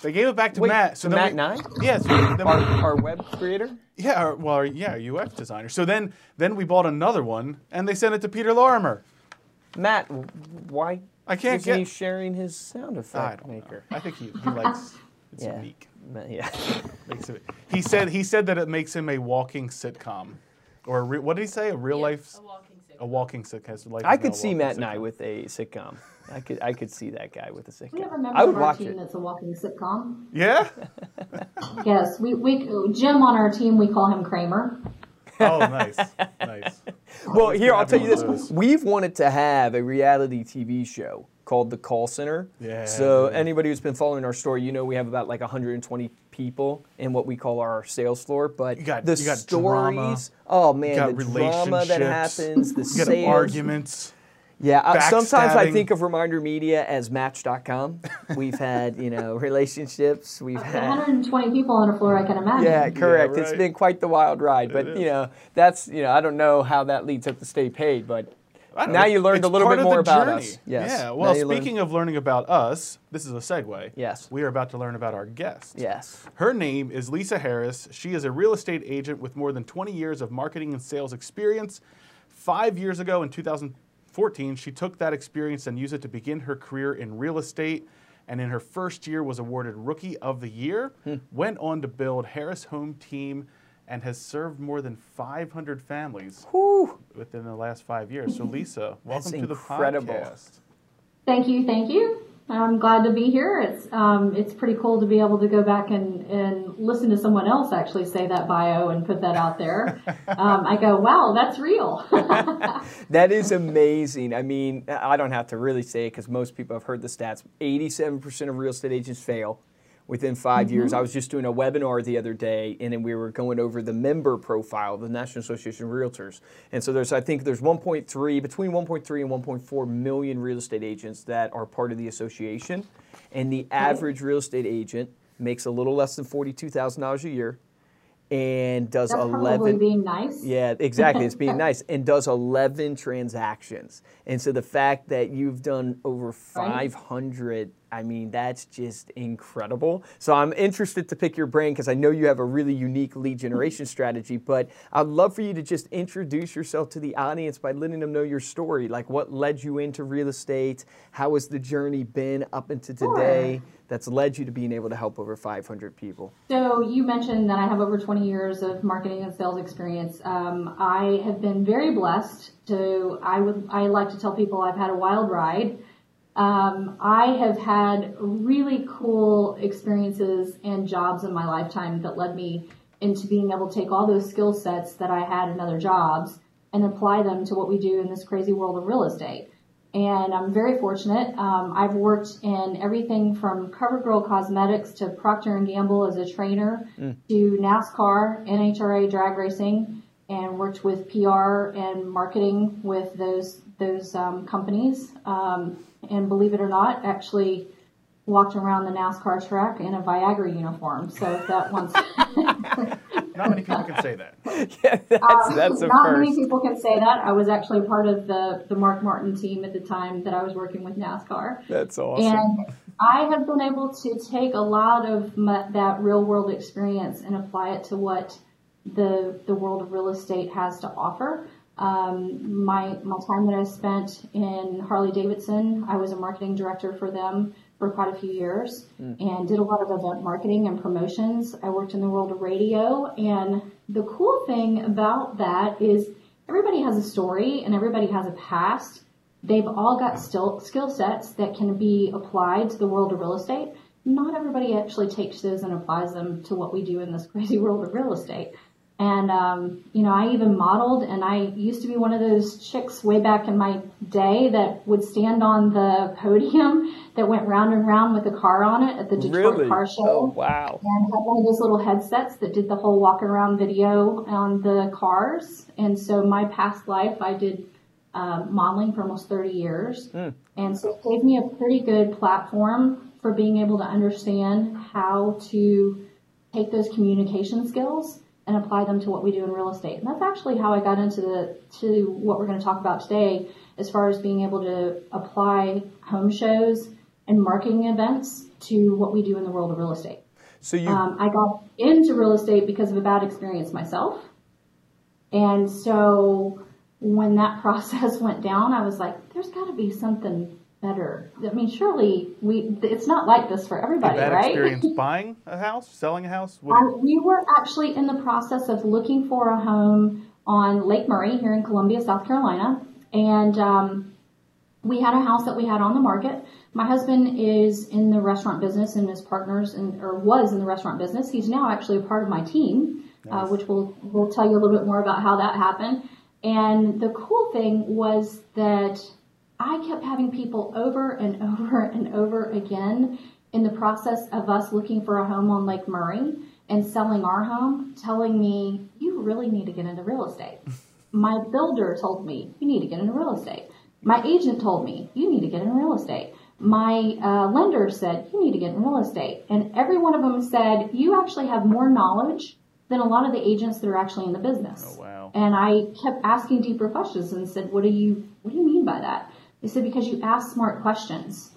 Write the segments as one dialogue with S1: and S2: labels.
S1: They gave it back to
S2: Wait,
S1: Matt.
S2: to
S1: then
S2: Matt
S1: we-
S2: Nye?
S1: Yes. then
S2: Our, our web creator?
S1: yeah. Our, well, our, yeah, UX designer. So then, then we bought another one, and they sent it to Peter Lorimer.
S2: Matt, why
S1: I can't
S2: isn't he
S1: get-
S2: sharing his sound
S1: I
S2: effect
S1: don't know.
S2: maker?
S1: I think he, he likes it's
S2: Yeah.
S1: unique.
S2: Yeah.
S1: Makes it, he said he said that it makes him a walking sitcom, or a re, what did he say? A real life. A walking sitcom. A walking sitcom. Like
S2: I
S1: a
S2: could see
S1: walking
S2: Matt and I with a sitcom. I could I could see that guy with a sitcom.
S3: We have a member
S2: I would
S3: of our
S2: watch
S3: team
S2: it.
S3: that's a walking sitcom.
S1: Yeah.
S3: Yes, we, we Jim on our team we call him Kramer.
S1: Oh, nice, nice.
S2: Well, here I'll tell you this: we've wanted to have a reality TV show called The Call Center.
S1: Yeah,
S2: So anybody who's been following our story, you know we have about like 120 people in what we call our sales floor. But
S1: You got-
S2: the
S1: you got
S2: stories,
S1: drama.
S2: oh man,
S1: got
S2: the drama that happens, the
S1: You got
S2: sales.
S1: arguments.
S2: Yeah, uh, sometimes I think of Reminder Media as Match.com. We've had, you know, relationships. We've had.
S3: 120 people on a floor, I can imagine.
S2: Yeah, correct. It's
S1: right.
S2: been quite the wild ride, but you know, that's you know, I don't know how that leads up to stay paid, but
S1: I don't
S2: now you learned a little bit more about
S1: journey.
S2: us. Yes.
S1: Yeah. Well,
S2: learn-
S1: speaking of learning about us, this is a segue.
S2: Yes.
S1: We are about to learn about our guest.
S2: yes,
S1: Her name is Lisa Harris. She is a real estate agent with more than 20 years of marketing and sales experience. Five years ago, in 2014, she took that experience and used it to begin her career in real estate. And in her first year, was awarded Rookie of the Year.
S2: Hmm.
S1: Went on to build Harris Home Team, and has served more than 500 families
S2: Whew.
S1: within the last five years. So, Lisa, welcome to the
S2: incredible.
S1: podcast.
S3: Thank you, thank you. I'm glad to be here. It's um, it's pretty cool to be able to go back and, and listen to someone else actually say that bio and put that out there. Um, I go, wow, that's real.
S2: that is amazing. I mean, I don't have to really say it because most people have heard the stats. 87% of real estate agents fail within 5 mm-hmm. years. I was just doing a webinar the other day, and then we were going over the member profile of the National Association of Realtors. And so there's, I think, there's 1.3 between 1.3 and 1.4 million real estate agents that are part of the association, and the average real estate agent makes a little less than forty-two thousand dollars a year, and does
S3: that's
S2: 11
S3: being nice.
S2: yeah, exactly. It's being nice and does 11 transactions. And so the fact that you've done over 500, I mean, that's just incredible. So I'm interested to pick your brain because I know you have a really unique lead generation strategy, but I'd love for you to just introduce yourself to the audience by letting them know your story. Like what led you into real estate? How has the journey been up into today that's led you to being able to help over 500 people?
S3: So you mentioned that I have over 20 years of marketing and sales experience. Um, I have been very blessed to. I would. I like to tell people I've had a wild ride. Um, I have had really cool experiences and jobs in my lifetime that led me into being able to take all those skill sets that I had in other jobs and apply them to what we do in this crazy world of real estate. And I'm very fortunate. Um, I've worked in everything from CoverGirl Cosmetics to Procter and Gamble as a trainer to NASCAR, NHRA drag racing, and worked with PR and marketing with those those um, companies. Um, and believe it or not, actually walked around the NASCAR track in a Viagra uniform. So if that once
S1: Not many people can say that.
S2: Yeah, that's, that's a
S3: not
S2: first.
S3: many people can say that. I was actually part of the the Mark Martin team at the time that I was working with NASCAR.
S2: That's awesome.
S3: And I have been able to take a lot of my, that real world experience and apply it to what the the world of real estate has to offer. Um, my my time that I spent in Harley Davidson, I was a marketing director for them for quite a few years and did a lot of event marketing and promotions. I worked in the world of radio, and the cool thing about that is everybody has a story and everybody has a past. They've all got still skill sets that can be applied to the world of real estate. Not everybody actually takes those and applies them to what we do in this crazy world of real estate. And, um, you know, I even modeled and I used to be one of those chicks way back in my day that would stand on the podium that went round and round with a car on it at the Detroit
S2: Really?
S3: Car Show.
S2: Oh, wow.
S3: And had one of those little headsets that did the whole walk around video on the cars. And so my past life, I did uh, modeling for almost 30 years. And so it gave me a pretty good platform for being able to understand how to take those communication skills and apply them to what we do in real estate. And that's actually how I got into the to what we're going to talk about today as far as being able to apply home shows and marketing events to what we do in the world of real estate.
S2: So you
S3: Um, I got into real estate because of a bad experience myself. And so when that process went down, I was like, there's got to be something better. I mean, surely we, it's not like this for everybody,
S1: bad
S3: right?
S1: experience buying a house, selling a house. What,
S3: Um, we were actually in the process of looking for a home on Lake Murray here in Columbia, South Carolina. And um, we had a house that we had on the market. My husband is in the restaurant business and his partners in, or was in the restaurant business. He's now actually a part of my team, uh, which we'll, we'll tell you a little bit more about how that happened. And the cool thing was that I kept having people over and over and over again in the process of us looking for a home on Lake Murray and selling our home, telling me, you really need to get into real estate. My builder told me, you need to get into real estate. My agent told me, you need to get into real estate. My uh, lender said, you need to get into real estate. And every one of them said, you actually have more knowledge than a lot of the agents that are actually in the business.
S1: Oh, wow.
S3: And I kept asking deeper questions and said, what do you, what do you mean by that? They said, because you ask smart questions.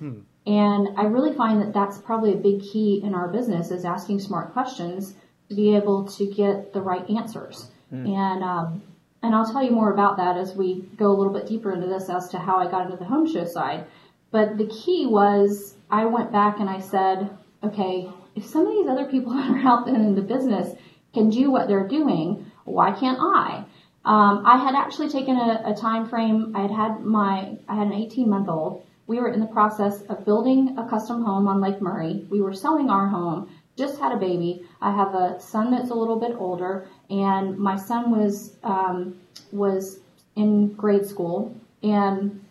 S3: And I really find that that's probably a big key in our business is asking smart questions to be able to get the right answers. And, um, and I'll tell you more about that as we go a little bit deeper into this as to how I got into the home show side. But the key was I went back and I said, okay, if some of these other people that are out there in the business can do what they're doing, why can't I? Um, I had actually taken a, a time frame. I had had my, I had an 18 month old. We were in the process of building a custom home on Lake Murray. We were selling our home. Just had a baby. I have a son that's a little bit older, and my son was um, was in grade school. And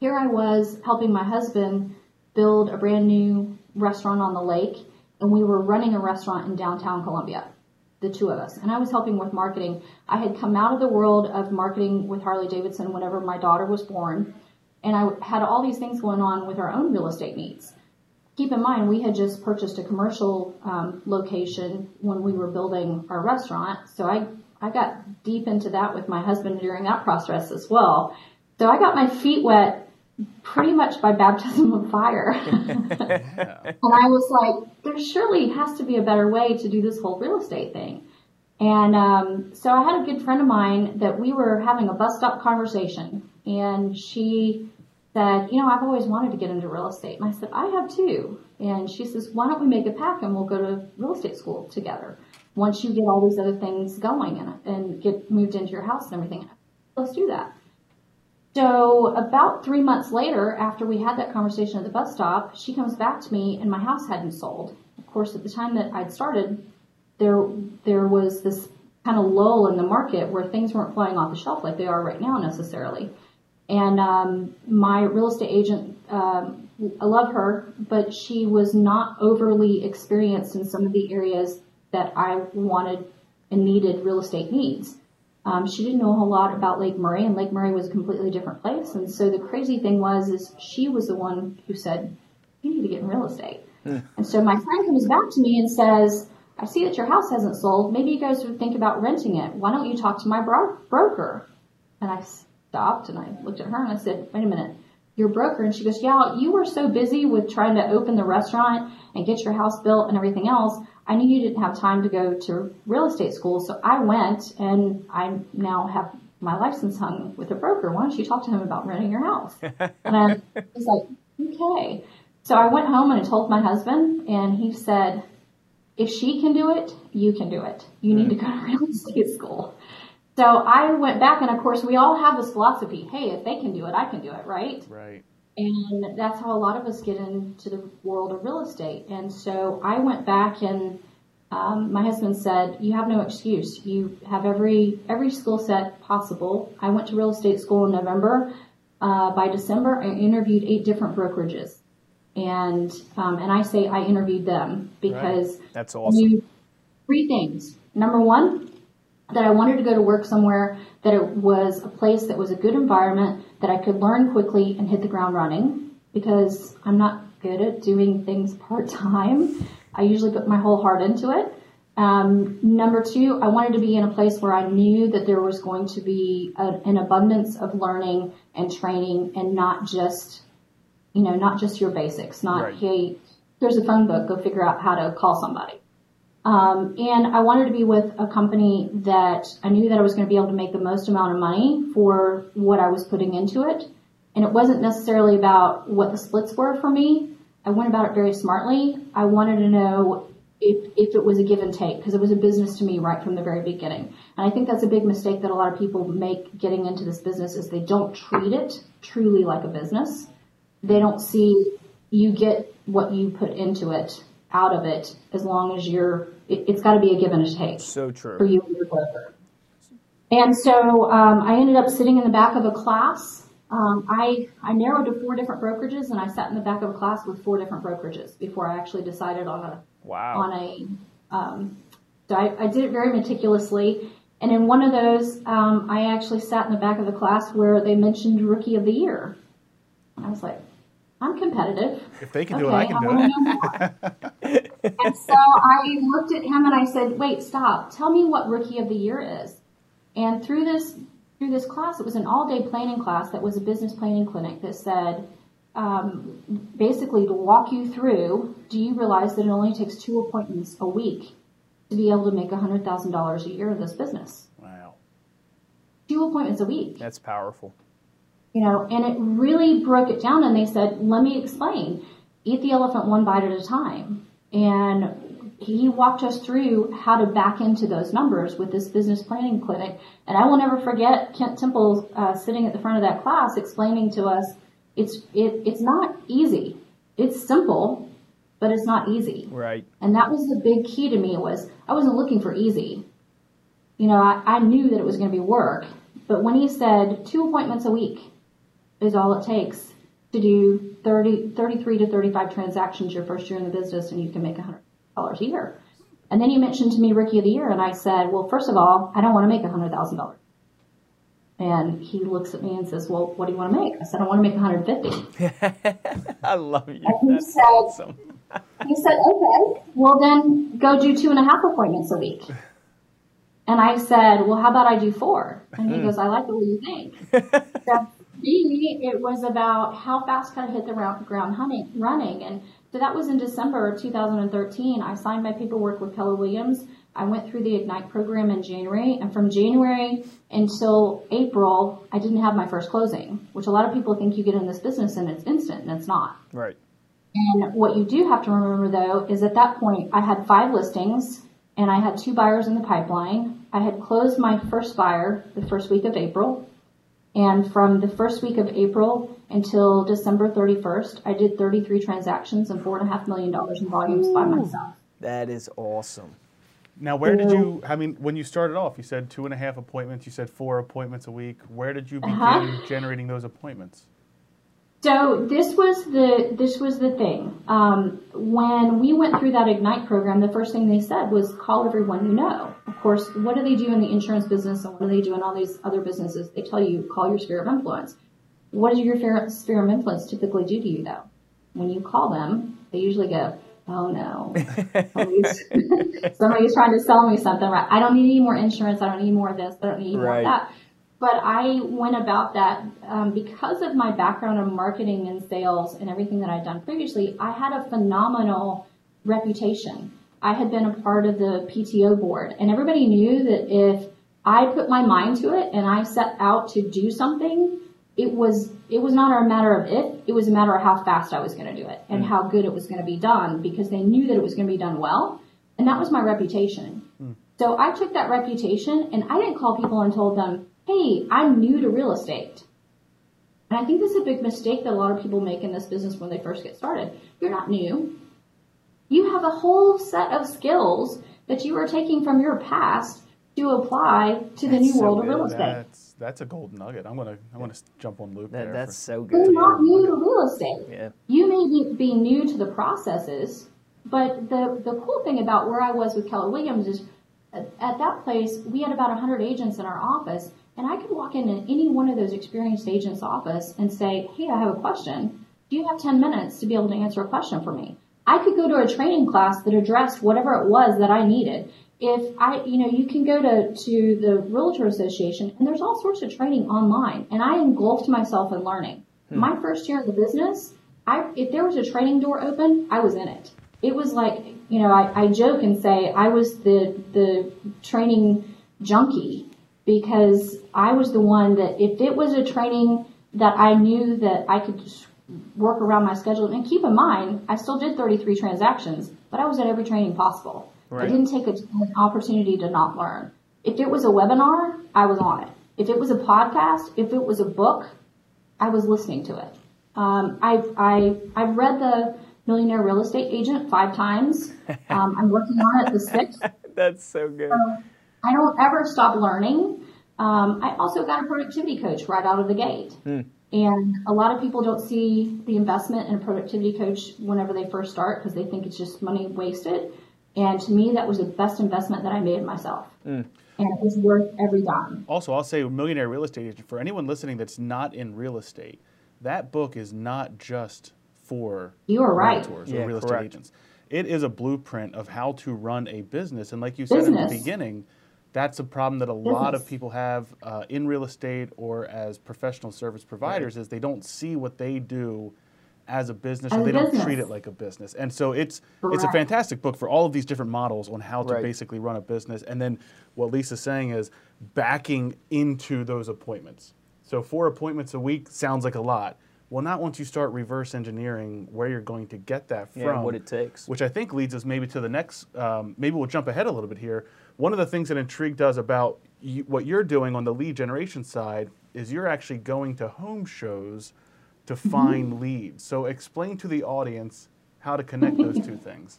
S3: here I was helping my husband build a brand new restaurant on the lake, and we were running a restaurant in downtown Columbia the two of us. And I was helping with marketing. I had come out of the world of marketing with Harley Davidson whenever my daughter was born. And I had all these things going on with our own real estate needs. Keep in mind, we had just purchased a commercial um, location when we were building our restaurant. So I, I got deep into that with my husband during that process as well. So I got my feet wet pretty much by baptism of fire. And I was like, there surely has to be a better way to do this whole real estate thing. And um, so I had a good friend of mine that we were having a bus stop conversation, and she said, you know, I've always wanted to get into real estate. And I said, I have too. And she says, why don't we make a pack and we'll go to real estate school together once you get all these other things going and, and get moved into your house and everything. Let's do that. So about three months later, after we had that conversation at the bus stop, she comes back to me and my house hadn't sold. Of course, at the time that I'd started, there there was this kind of lull in the market where things weren't flying off the shelf like they are right now necessarily. And um, my real estate agent, um, I love her, but she was not overly experienced in some of the areas that I wanted and needed real estate needs. Um, she didn't know a whole lot about Lake Murray, and Lake Murray was a completely different place. And so the crazy thing was, is she was the one who said, "You need to get in real estate." And so my friend comes back to me and says, "I see that your house hasn't sold. Maybe you guys would think about renting it. Why don't you talk to my bro- broker?" And I stopped and I looked at her and I said, "Wait a minute." Your broker, and she goes, Yeah, you were so busy with trying to open the restaurant and get your house built and everything else. I knew you didn't have time to go to real estate school, so I went and I now have my license hung with a broker. Why don't you talk to him about renting your house? and I was like, okay. So I went home and I told my husband, and he said, if she can do it, you can do it. You need to go to mm. real estate school. So I went back, and of course, we all have this philosophy hey, if they can do it, I can do it, right?
S1: Right.
S3: And that's how a lot of us get into the world of real estate. And so I went back and um, my husband said, "You have no excuse. You have every every skill set possible." I went to real estate school in November. Uh, by December, I interviewed eight different brokerages, and um, and I say I interviewed them because
S2: right. that's awesome.
S3: Three things. Number one, that I wanted to go to work somewhere that it was a place that was a good environment that I could learn quickly and hit the ground running because I'm not good at doing things part time. I usually put my whole heart into it. Um, number two, I wanted to be in a place where I knew that there was going to be a, an abundance of learning and training and not just, you know, not just your basics, not, right. hey, here's a phone book, go figure out how to call somebody. Um, and I wanted to be with a company that I knew that I was going to be able to make the most amount of money for what I was putting into it. And it wasn't necessarily about what the splits were for me. I went about it very smartly. I wanted to know if, if it was a give and take because it was a business to me right from the very beginning. And I think that's a big mistake that a lot of people make getting into this business is they don't treat it truly like a business. They don't see you get what you put into it out of it as long as you're it, has got to be a give and a take.
S2: So true.
S3: For you and your broker. And so um, I ended up sitting in the back of a class um, I, I narrowed to four different brokerages and I sat in the back of a class with four different brokerages before I actually decided on a,
S2: wow.
S3: on a, um, so I, I did it very meticulously. And in one of those, um, I actually sat in the back of the class where they mentioned rookie of the year. And I was like, I'm competitive.
S1: If they can okay, do it, I can do
S3: it. and so I looked at him and I said, wait, stop. Tell me what rookie of the year is. And through this through this class, it was an all day planning class that was a business planning clinic that said, um, basically to walk you through, do you realize that it only takes two appointments a week to be able to make $100,000 a year in this business?
S2: Wow.
S3: Two appointments a week.
S2: That's powerful.
S3: You know, and it really broke it down and they said, let me explain. Eat the elephant one bite at a time. And he walked us through how to back into those numbers with this business planning clinic. And I will never forget Kent Temple uh, sitting at the front of that class explaining to us, it's it, it's not easy. It's simple, but it's not easy.
S2: Right.
S3: And that was the big key to me was I wasn't looking for easy. You know, I, I knew that it was going to be work, but when he said two appointments a week is all it takes to do 30, 33 to 35 transactions your first year in the business and you can make 100 dollars a year. And then you mentioned to me Rookie of the Year, and I said, well, first of all, I don't want to make a hundred thousand dollars. And he looks at me and says, well, what do you want to make? I said, I want to make 150.
S2: I love you.
S3: And That's said, awesome. he said, okay, well then go do two and a half appointments a week. And I said, well, how about I do four? And he hmm. goes, I like the way you think. so me, it was about how fast can I hit the ground running. And so that was in December of 2013. I signed my paperwork with Keller Williams. I went through the Ignite program in January, and from January until April, I didn't have my first closing, which a lot of people think you get in this business and it's instant, and it's not.
S2: Right.
S3: And what you do have to remember though is at that point, I had five listings and I had two buyers in the pipeline. I had closed my first buyer the first week of April. And from the first week of April until December 31st, I did 33 transactions and $4.5 million in volumes Ooh, by myself.
S2: That is awesome.
S1: Now, where did you, I mean, when you started off, you said two and a half appointments, you said four appointments a week. Where did you uh-huh. begin uh-huh. generating those appointments?
S3: So this was the this was the thing. Um, when we went through that Ignite program, the first thing they said was call everyone you know. Of course, what do they do in the insurance business and what do they do in all these other businesses? They tell you call your sphere of influence. What does your sphere of influence typically do to you though? When you call them, they usually go, "Oh no, somebody's, somebody's trying to sell me something. Right? I don't need any more insurance. I don't need more of this. I don't need more right. of that." But I went about that um, because of my background in marketing and sales and everything that I'd done previously. I had a phenomenal reputation. I had been a part of the PTO board, and everybody knew that if I put my mind to it and I set out to do something, it was it was not a matter of if, it was a matter of how fast I was going to do it and mm. how good it was going to be done because they knew that it was going to be done well, and that was my reputation. Mm. So I took that reputation and I didn't call people and told them, hey, I'm new to real estate. And I think this is a big mistake that a lot of people make in this business when they first get started. You're not new. You have a whole set of skills that you are taking from your past to apply to the
S2: That's
S3: new
S2: so
S3: world of real estate.
S1: That's that's a gold nugget. I'm gonna I'm gonna jump on loop
S2: That,
S1: there.
S2: that's
S1: for-
S2: so
S3: You're
S2: good.
S3: not new to real estate.
S2: Yeah.
S3: You may be, be new to the processes, but the, the cool thing about where I was with Keller Williams is at, at that place, we had about 100 agents in our office, and I could walk into any one of those experienced agents' office and say, Hey, I have a question. Do you have 10 minutes to be able to answer a question for me? I could go to a training class that addressed whatever it was that I needed. If I, you know, you can go to, to the Realtor Association and there's all sorts of training online and I engulfed myself in learning. Hmm. My first year in the business, I, if there was a training door open, I was in it. It was like, you know, I, I joke and say I was the, the training junkie because I was the one that if it was a training that I knew that I could just work around my schedule, and keep in mind, I still did 33 transactions, but I was at every training possible. I didn't take a, an opportunity to not learn. If it was a webinar, I was on it. If it was a podcast, if it was a book, I was listening to it. Um, I've I, I've read the Millionaire Real Estate Agent five times. Um, I'm working on it the sixth.
S2: That's so good.
S3: I don't ever stop learning. Um, I also got a productivity coach right out of the gate. And a lot of people don't see the investment in a productivity coach whenever they first start because they think it's just money wasted. And to me, that was the best investment that I made in myself. And it was worth every dime.
S1: Also, I'll say Millionaire Real Estate Agent for anyone listening that's not in real estate. That book is not just for
S3: You are right.
S1: realtors
S2: Yeah,
S1: or real
S2: correct.
S1: estate agents. It is a blueprint of how to run a business. And like you said in the beginning, that's a problem that a lot of people have uh, in real estate or as professional service providers is they don't see what they do as a business or they
S3: a
S1: don't treat it like a business. And so it's it's a fantastic book for all of these different models on how to
S2: Right.
S1: basically run a business. And then what Lisa's saying is backing into those appointments. So four appointments a week sounds like a lot. Well, not once you start reverse engineering where you're going to get that from.
S2: Yeah, what it takes.
S1: Which I think leads us maybe to the next. Um, maybe we'll jump ahead a little bit here. One of the things that intrigued us about you, what you're doing on the lead generation side is you're actually going to home shows to
S3: Mm-hmm.
S1: find leads. So explain to the audience how to connect those two things.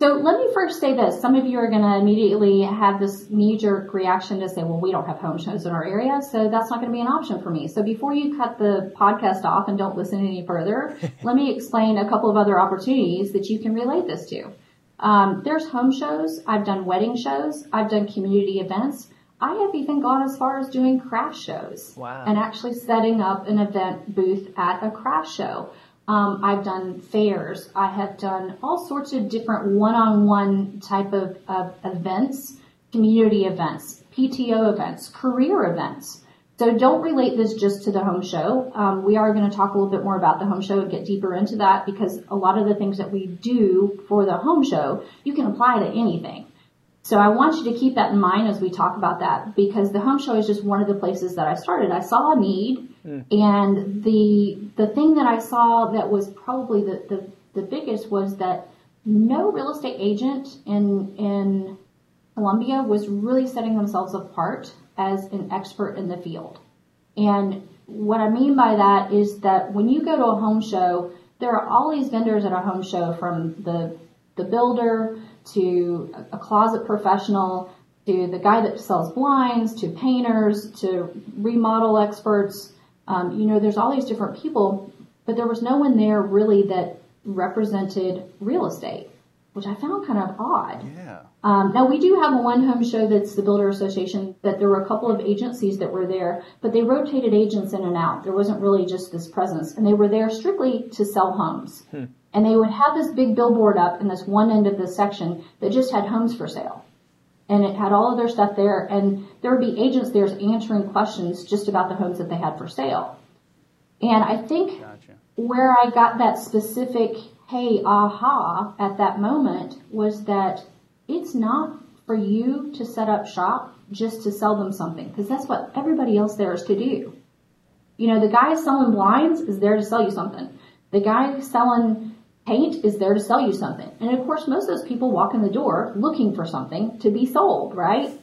S3: So let me first say this. Some of you are going to immediately have this knee jerk reaction to say, well, we don't have home shows in our area, so that's not going to be an option for me. So before you cut the podcast off and don't listen any further, let me explain a couple of other opportunities that you can relate this to. Um, there's home shows. I've done wedding shows. I've done community events. I have even gone as far as doing craft shows
S2: Wow.
S3: and actually setting up an event booth at a craft show. Um, I've done fairs. I have done all sorts of different one-on-one type of, of events, community events, PTO events, career events. So don't relate this just to the home show. Um, we are going to talk a little bit more about the home show and get deeper into that because a lot of the things that we do for the home show, you can apply to anything. So I want you to keep that in mind as we talk about that because the home show is just one of the places that I started. I saw a need and the the thing that I saw that was probably the, the, the biggest was that no real estate agent in in Columbia was really setting themselves apart as an expert in the field. And what I mean by that is that when you go to a home show, there are all these vendors at a home show from the the builder to a closet professional to the guy that sells blinds to painters to remodel experts. Um, you know, there's all these different people, but there was no one there really that represented real estate, which I found kind of odd.
S1: Yeah.
S3: Um, now we do have a one home show that's the Builder Association that there were a couple of agencies that were there, but they rotated agents in and out. There wasn't really just this presence and they were there strictly to sell homes. Hmm. And they would have this big billboard up in this one end of the section that just had homes for sale. And it had all of their stuff there and there would be agents there answering questions just about the homes that they had for sale. And I think
S1: Gotcha.
S3: where I got that specific, hey, aha, at that moment was that it's not for you to set up shop just to sell them something, because that's what everybody else there is to do. You know, the guy selling blinds is there to sell you something. The guy selling paint is there to sell you something. And of course, most of those people walk in the door looking for something to be sold, right?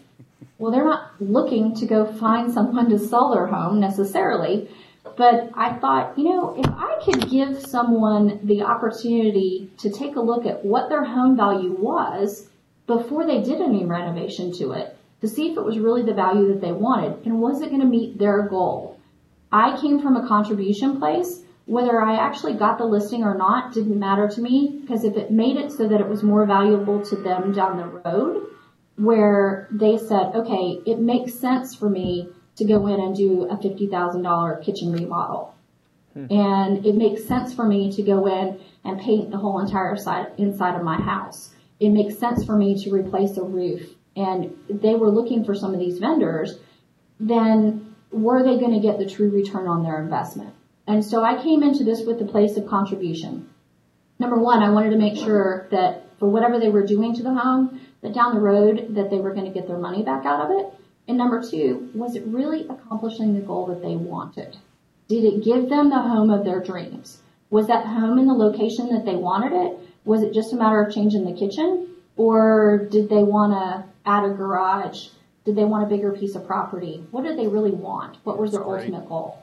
S3: Well, they're not looking to go find someone to sell their home necessarily. But I thought, you know, if I could give someone the opportunity to take a look at what their home value was before they did any renovation to it to see if it was really the value that they wanted and was it going to meet their goal. I came from a contribution place. Whether I actually got the listing or not didn't matter to me because if it made it so that it was more valuable to them down the road, where they said, okay, it makes sense for me to go in and do a $50,000 kitchen remodel. Hmm. And it makes sense for me to go in and paint the whole entire side inside of my house. It makes sense for me to replace a roof. And they were looking for some of these vendors. Then were they going to get the true return on their investment? And so I came into this with the place of contribution. Number one, I wanted to make sure that for whatever they were doing to the home, that down the road that they were going to get their money back out of it. And number two, was it really accomplishing the goal that they wanted? Did it give them the home of their dreams? Was that home in the location that they wanted it? Was it just a matter of changing the kitchen? Or did they want to add a garage? Did they want a bigger piece of property? What did they really want? What was their ultimate goal?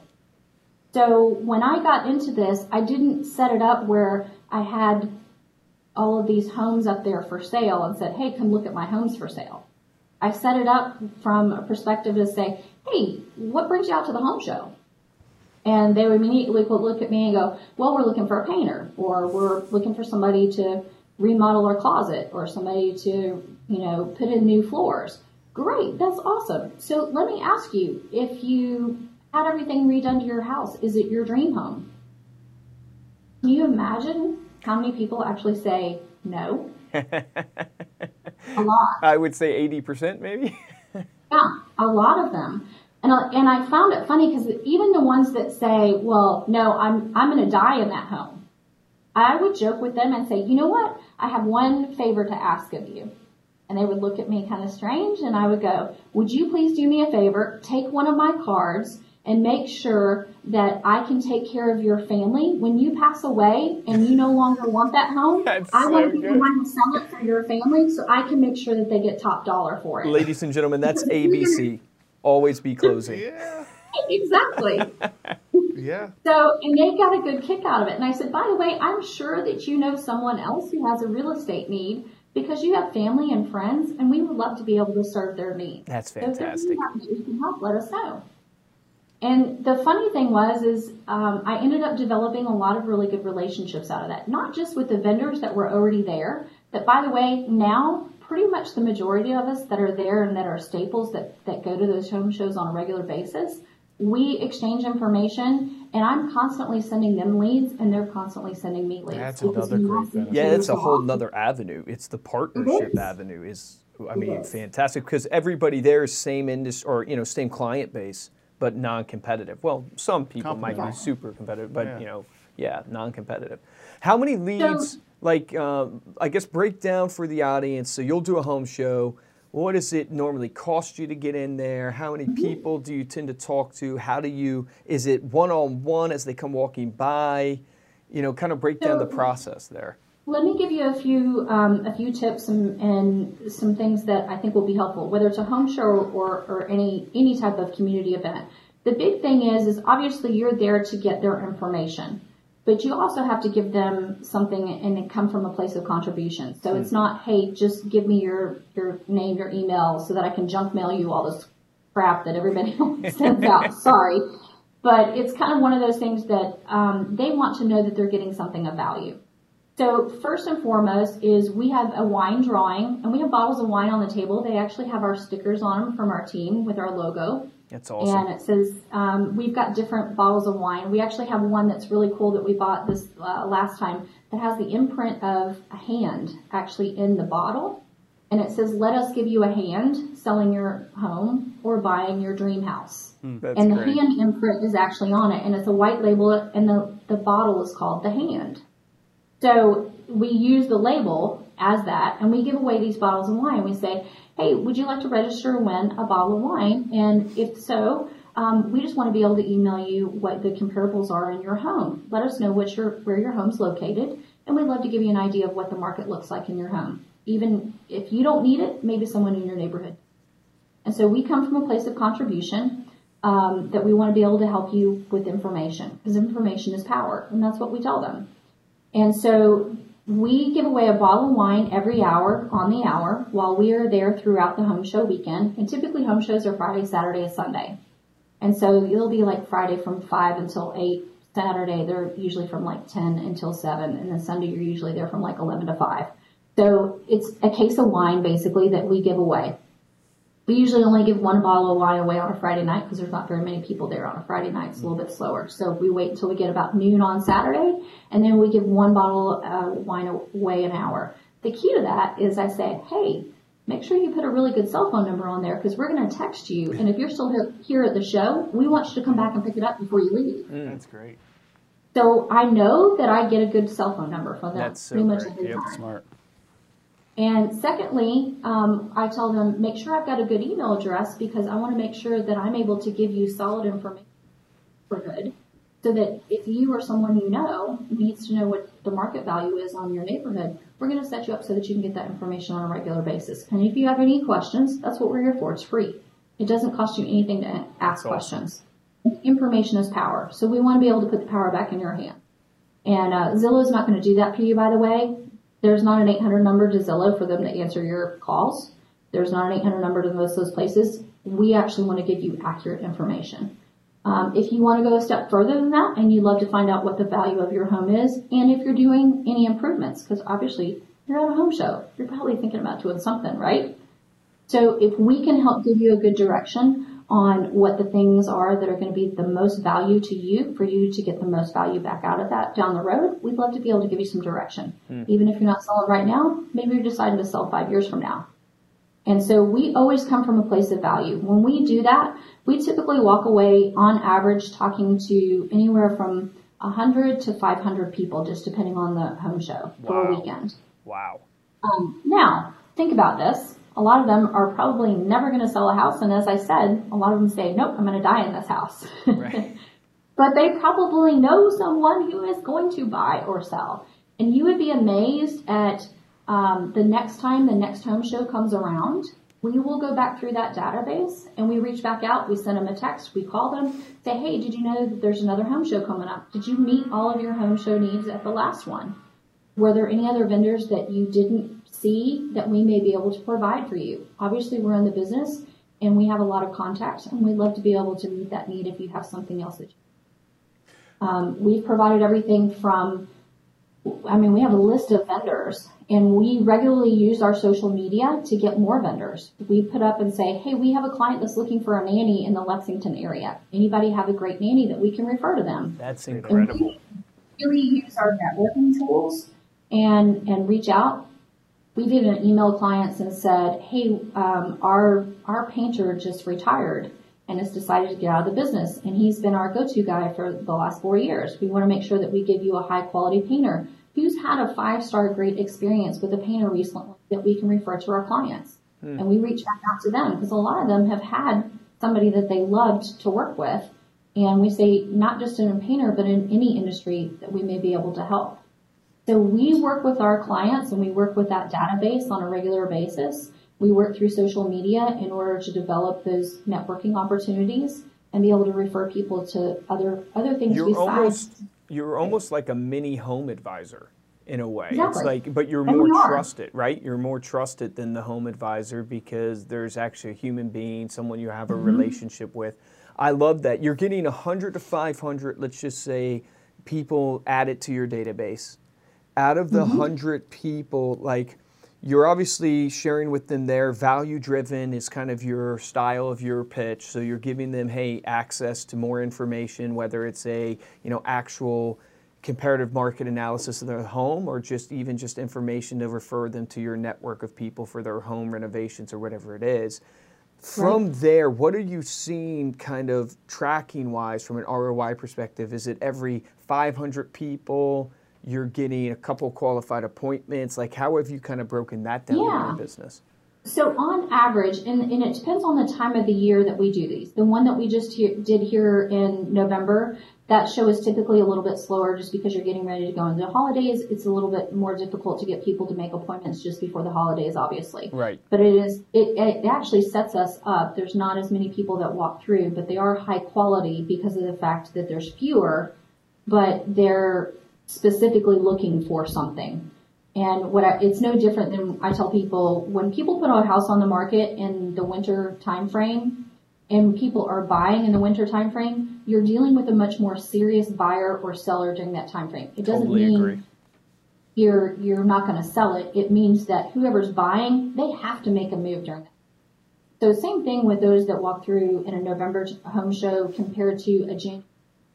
S3: So when I got into this, I didn't set it up where I had all of these homes up there for sale and said, hey, come look at my homes for sale. I set it up from a perspective to say, hey, what brings you out to the home show? And they would immediately look at me and go, well, we're looking for a painter or we're looking for somebody to remodel our closet or somebody to, you know, put in new floors. Great. That's awesome. So let me ask you, if you had everything redone to your house, is it your dream home? Can you imagine how many people actually say no? a lot.
S2: I would say 80% maybe.
S3: yeah, a lot of them. And, and I found it funny because even the ones that say, well, no, I'm, I'm going to die in that home. I would joke with them and say, you know what? I have one favor to ask of you. And they would look at me kind of strange and I would go, would you please do me a favor? Take one of my cards and make sure that I can take care of your family. When you pass away and you no longer want that home, That's I so want to be the one to sell it for your family so I can make sure that they get top dollar for it.
S2: Ladies and gentlemen, that's ABC. Always be closing.
S1: Yeah.
S3: exactly.
S1: yeah.
S3: So, and they got a good kick out of it. And I said, by the way, I'm sure that you know someone else who has a real estate need because you have family and friends, and we would love to be able to serve their needs.
S2: That's fantastic. So if
S3: you can help, let us know. And the funny thing was, is um, I ended up developing a lot of really good relationships out of that. Not just with the vendors that were already there, but by the way, now pretty much the majority of us that are there and that are staples that, that go to those home shows on a regular basis, we exchange information and I'm constantly sending them leads and they're constantly sending me leads.
S1: That's another great benefit.
S2: Yeah, it's a whole other avenue. It's the partnership it avenue is I mean, fantastic because everybody there is same industry or you know same client base but non-competitive. Well, some people might be super competitive, but yeah. you know, yeah, non-competitive. How many leads? So, like, uh, I guess break down for the audience. So you'll do a home show. What does it normally cost you to get in there? How many mm-hmm. people do you tend to talk to? How do you? Is it one-on-one as they come walking by? You know, kind of break down the process there.
S3: Let me give you a few um, a few tips and, and, some things that I think will be helpful, whether it's a home show or, or any any type of community event. The big thing is is obviously you're there to get their information, but you also have to give them something and it come from a place of contribution. So it's not, hey, just give me your your name, your email, so that I can junk mail you all this crap that everybody sends out. Sorry, but it's kind of one of those things that um, they want to know that they're getting something of value. So first and foremost is we have a wine drawing and we have bottles of wine on the table. They actually have our stickers on them from our team with our logo.
S2: That's awesome.
S3: And it says um, we've got different bottles of wine. We actually have one that's really cool that we bought this uh, last time that has the imprint of a hand actually in the bottle. And it says, let us give you a hand selling your home or buying your dream house.
S2: Mm,
S3: and the
S2: great.
S3: hand imprint is actually on it and it's a white label and the, the bottle is called the hand. So we use the label as that and we give away these bottles of wine. We say, hey, would you like to register and win a bottle of wine? And if so, um, we just want to be able to email you what the comparables are in your home. Let us know what your, where your home's located and we'd love to give you an idea of what the market looks like in your home. Even if you don't need it, maybe someone in your neighborhood. And so we come from a place of contribution um, that we want to be able to help you with information because information is power and that's what we tell them. And so we give away a bottle of wine every hour on the hour while we are there throughout the home show weekend. And typically home shows are Friday, Saturday, and Sunday. And so it'll be like Friday from 5 until 8. Saturday, they're usually from like 10 until 7. And then Sunday, you're usually there from like 11 to 5. So it's a case of wine basically that we give away. We usually only give one bottle of wine away on a Friday night because there's not very many people there on a Friday night. It's a little bit slower. So we wait until we get about noon on Saturday and then we give one bottle of wine away an hour. The key to that is I say, hey, make sure you put a really good cell phone number on there because we're going to text you. And if you're still here, here at the show, we want you to come back and pick it up before you leave.
S1: Mm. That's great.
S3: So I know that I get a good cell phone number from them
S2: That's so
S3: pretty much
S2: great.
S3: every
S1: Yep,
S3: time.
S1: smart.
S3: And secondly, um, I tell them make sure I've got a good email address because I want to make sure that I'm able to give you solid information for good. So that if you or someone you know needs to know what the market value is on your neighborhood, we're going to set you up so that you can get that information on a regular basis. And if you have any questions, that's what we're here for. It's free. It doesn't cost you anything to ask
S2: awesome.
S3: questions. Information is power. So we want to be able to put the power back in your hand. And uh, Zillow is not going to do that for you, by the way. There's not an 800 number to Zillow for them to answer your calls. There's not an 800 number to most of those places. We actually want to give you accurate information. Um, if you want to go a step further than that and you'd love to find out what the value of your home is and if you're doing any improvements, because obviously you're at a home show, you're probably thinking about doing something, right? So if we can help give you a good direction on what the things are that are going to be the most value to you for you to get the most value back out of that down the road, we'd love to be able to give you some direction. Even if you're not selling right now, maybe you're deciding to sell five years from now. And so we always come from a place of value. When we do that, we typically walk away on average talking to anywhere from 100 to 500 people, just depending on the home show for a weekend.
S2: Wow.
S3: Um, now, think about this. A lot of them are probably never going to sell a house. And as I said, a lot of them say, nope, I'm going to die in this house.
S2: Right.
S3: but they probably know someone who is going to buy or sell. And you would be amazed at um, the next time the next home show comes around, we will go back through that database and we reach back out. We send them a text. We call them, say, hey, did you know that there's another home show coming up? Did you meet all of your home show needs at the last one? Were there any other vendors that you didn't see that we may be able to provide for you? Obviously, we're in the business and we have a lot of contacts and we'd love to be able to meet that need if you have something else that you um, we've provided everything from, I mean, we have a list of vendors and we regularly use our social media to get more vendors. We put up and say, hey, we have a client that's looking for a nanny in the Lexington area. Anybody have a great nanny that we can refer to them?
S2: That's
S3: And
S2: incredible.
S3: we really use our networking tools and and reach out. We've even emailed clients and said, "Hey, um, our our painter just retired and has decided to get out of the business, and he's been our go-to guy for the last four years. We want to make sure that we give you a high-quality painter who's had a five-star great experience with a painter recently that we can refer to our clients." And we reach back out to them because a lot of them have had somebody that they loved to work with and we say not just in a painter, but in any industry that we may be able to help. So we work with our clients and we work with that database on a regular basis. We work through social media in order to develop those networking opportunities and be able to refer people to other other things
S2: You're
S3: besides.
S2: almost you're almost like a mini home advisor in a way. It's
S3: Exactly.
S2: like but you're
S3: And
S2: more trusted, right? You're more trusted than the home advisor because there's actually a human being, someone you have a
S3: Mm-hmm.
S2: relationship with. I love that. You're getting 100 to 500, let's just say, people added to your database. Out of the
S3: Mm-hmm.
S2: 100 people, like you're obviously sharing with them their value driven is kind of your style of your pitch. So you're giving them hey access to more information whether it's a you know actual comparative market analysis of their home or just even just information to refer them to your network of people for their home renovations or whatever it is. From there what are you seeing kind of tracking wise from an roi perspective? Is it every 500 people you're getting a couple qualified appointments like how have you kind of broken that down in your business
S3: So on average, and, and it depends on the time of the year that we do these. The one that we just he- did here in November, that show is typically a little bit slower just because you're getting ready to go into the holidays. It's a little bit more difficult to get people to make appointments just before the holidays, obviously.
S2: Right.
S3: But it is, it, it actually sets us up. There's not as many people that walk through, but they are high quality because of the fact that there's fewer, but they're specifically looking for something. And what I, it's no different than I tell people when people put a house on the market in the winter time frame and people are buying in the winter time frame, you're dealing with a much more serious buyer or seller during that time frame. It doesn't
S2: Totally
S3: mean
S2: agree.
S3: you're you're not going to sell it. It means that whoever's buying, they have to make a move during that. So same thing with those that walk through in a November home show compared to a January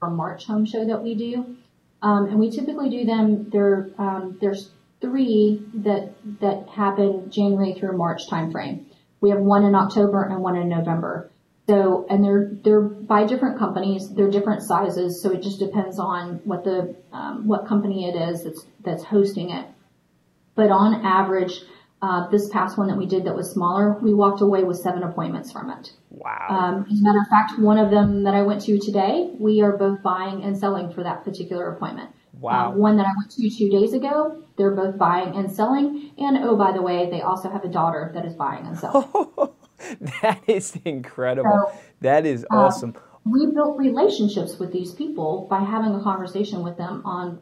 S3: or March home show that we do. Um, and we typically do them. There, um, there's three that that happen January through March timeframe. We have one in October and one in November. So, and they're they're by different companies. They're different sizes. So it just depends on what the um, what company it is that's that's hosting it. But on average, uh, this past one that we did that was smaller, we walked away with seven appointments from it.
S2: Wow.
S3: Um, as a matter of fact, one of them that I went to today, we are both buying and selling for that particular appointment.
S2: Wow.
S3: Um, one that I went to two days ago, they're both buying and selling. And oh, by the way, they also have a daughter that is buying and selling.
S2: that is incredible.
S3: So,
S2: that is
S3: uh,
S2: awesome.
S3: we built relationships with these people by having a conversation with them on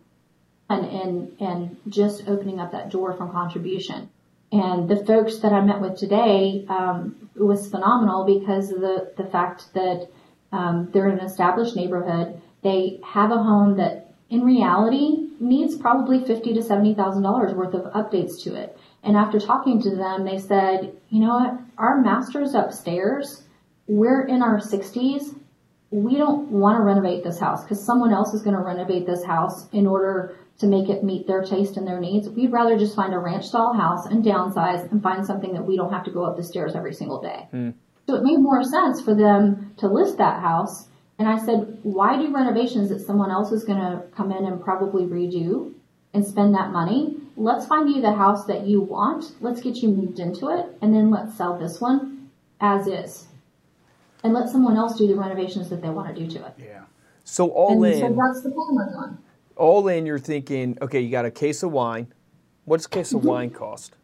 S3: and and and just opening up that door from contribution. And the folks that I met with today um, was phenomenal because of the the fact that um, they're in an established neighborhood. They have a home that, in reality, needs probably fifty to seventy thousand dollars worth of updates to it. And after talking to them, they said, "You know what? Our master's upstairs. We're in our sixties we don't want to renovate this house because someone else is going to renovate this house in order to make it meet their taste and their needs. We'd rather just find a ranch style house and downsize and find something that we don't have to go up the stairs every single day. Hmm. So it made more sense for them to list that house. And I said, why do renovations that someone else is going to come in and probably redo and spend that money? Let's find you the house that you want. Let's get you moved into it and then let's sell this one as is and let someone else do the renovations that they want to do to it.
S1: Yeah.
S2: So all
S3: and so
S2: in,
S3: that's the plan on.
S2: All in, you're thinking, okay, you got a case of wine. What's a case of wine cost?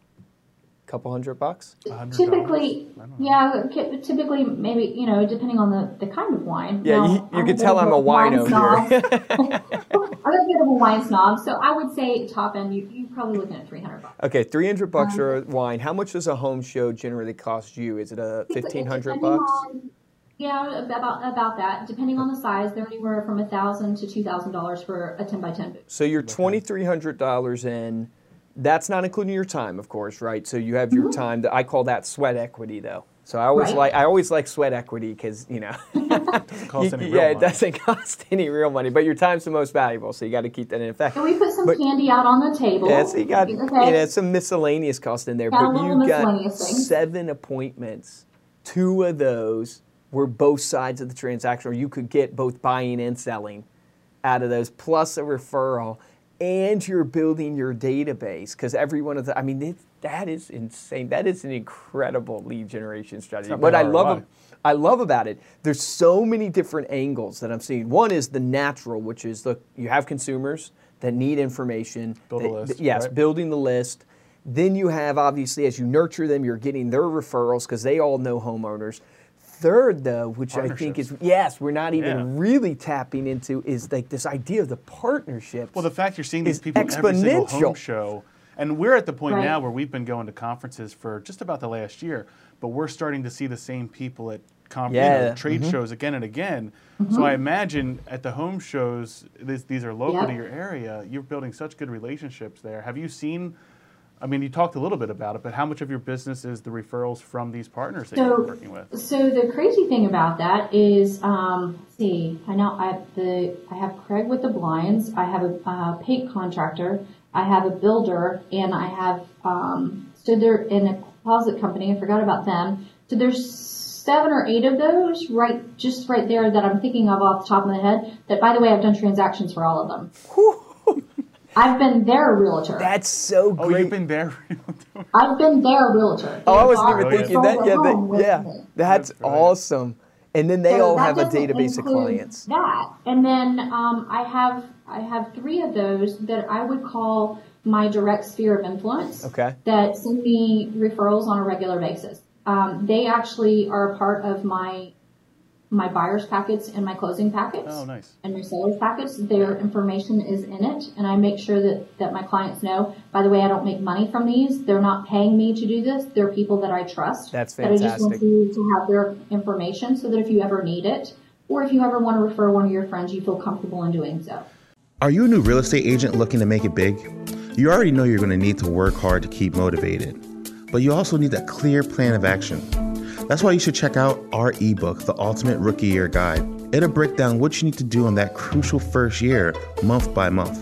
S2: A couple hundred bucks?
S1: $100?
S3: Typically,
S1: I don't know.
S3: yeah, typically maybe you know depending on the, the kind of wine.
S2: Yeah,
S3: Now,
S2: you- you
S3: I'm
S2: can tell I'm a
S3: wine
S2: wino
S3: snob.
S2: here.
S3: I'm a bit of a wine snob, so I would say top end you you're probably looking at three hundred bucks.
S2: Okay, 300 bucks
S3: Um,
S2: for wine. How much does a home show generally cost you? Is it a 1500 bucks?
S3: on- yeah, about about that. Depending on the size, they're anywhere from a thousand to two thousand dollars for a ten by ten booth.
S2: So you're $2,300 in. That's not including your time, of course, right? So you have your mm-hmm. time. That I call that sweat equity, though. So I always
S3: Right.
S2: like I always like sweat equity because you know,
S1: Cost any real
S2: yeah, it doesn't cost any real money, but your time's the most valuable, so you got to keep that in effect.
S3: So we put some
S2: But-
S3: candy out on the table.
S2: Yeah, so you got
S3: Okay.
S2: you know some miscellaneous cost in there,
S3: Got
S2: but you got seven appointments. Two of those were both sides of the transaction, or you could get both buying and selling out of those, plus a referral, and you're building your database because every one of the. I mean, it, that is insane. That is an incredible lead generation strategy. What I love. I love about it. There's so many different angles that I'm seeing. One is the natural, which is look, you have consumers that need information.
S1: Build a
S2: that-
S1: list,
S2: yes,
S1: right?
S2: building the list. Then you have obviously as you nurture them, you're getting their referrals because they all know homeowners. Third, though, which I think is yes, we're not even
S1: Yeah.
S2: really tapping into, is like this idea of the partnership.
S1: Well, the fact you're seeing these people in every single home show, and we're at the point
S3: Right.
S1: now where we've been going to conferences for just about the last year, but we're starting to see the same people at com- you know,
S2: Yeah,
S1: trade
S2: mhm.
S1: shows again and again. So I imagine at the home shows, this, these are local
S3: Yep.
S1: to your area. You're building such good relationships there. Have you seen? I mean, you talked a little bit about it, but how much of your business is the referrals from these partners that you're
S3: So,
S1: working with?
S3: so the crazy thing about that is, um, see, I know I have the I have Craig with the blinds. I have a uh, paint contractor. I have a builder, and I have um, so they're in a closet company. I forgot about them. So there's seven or eight of those right just right there that I'm thinking of off the top of my head. That by the way, I've done transactions for all of them. I've been their realtor.
S2: That's so
S1: Oh,
S2: great.
S1: you've been there.
S3: I've been their realtor.
S2: oh, I wasn't even thinking that.
S3: a
S2: Yeah, they, yeah, that's
S1: That's
S2: awesome. And then they
S3: So
S2: all have a database of clients.
S3: That, and then um, I have I have three of those that I would call my direct sphere of influence.
S2: Okay.
S3: That send me referrals on a regular basis. Um, they actually are a part of my my buyer's packets and my closing packets.
S1: Oh, nice.
S3: And my seller's packets, their information is in it. And I make sure that, that my clients know, by the way, I don't make money from these. They're not paying me to do this. They're people that I trust.
S2: That's fantastic.
S3: That I just want you to have their information so that if you ever need it, or if you ever want to refer one of your friends, you feel comfortable in doing so.
S4: Are you a new real estate agent looking to make it big? You already know you're going to need to work hard to keep motivated, but you also need a clear plan of action. That's why you should check out our ebook, The Ultimate Rookie Year Guide. It'll break down what you need to do in that crucial first year, month by month.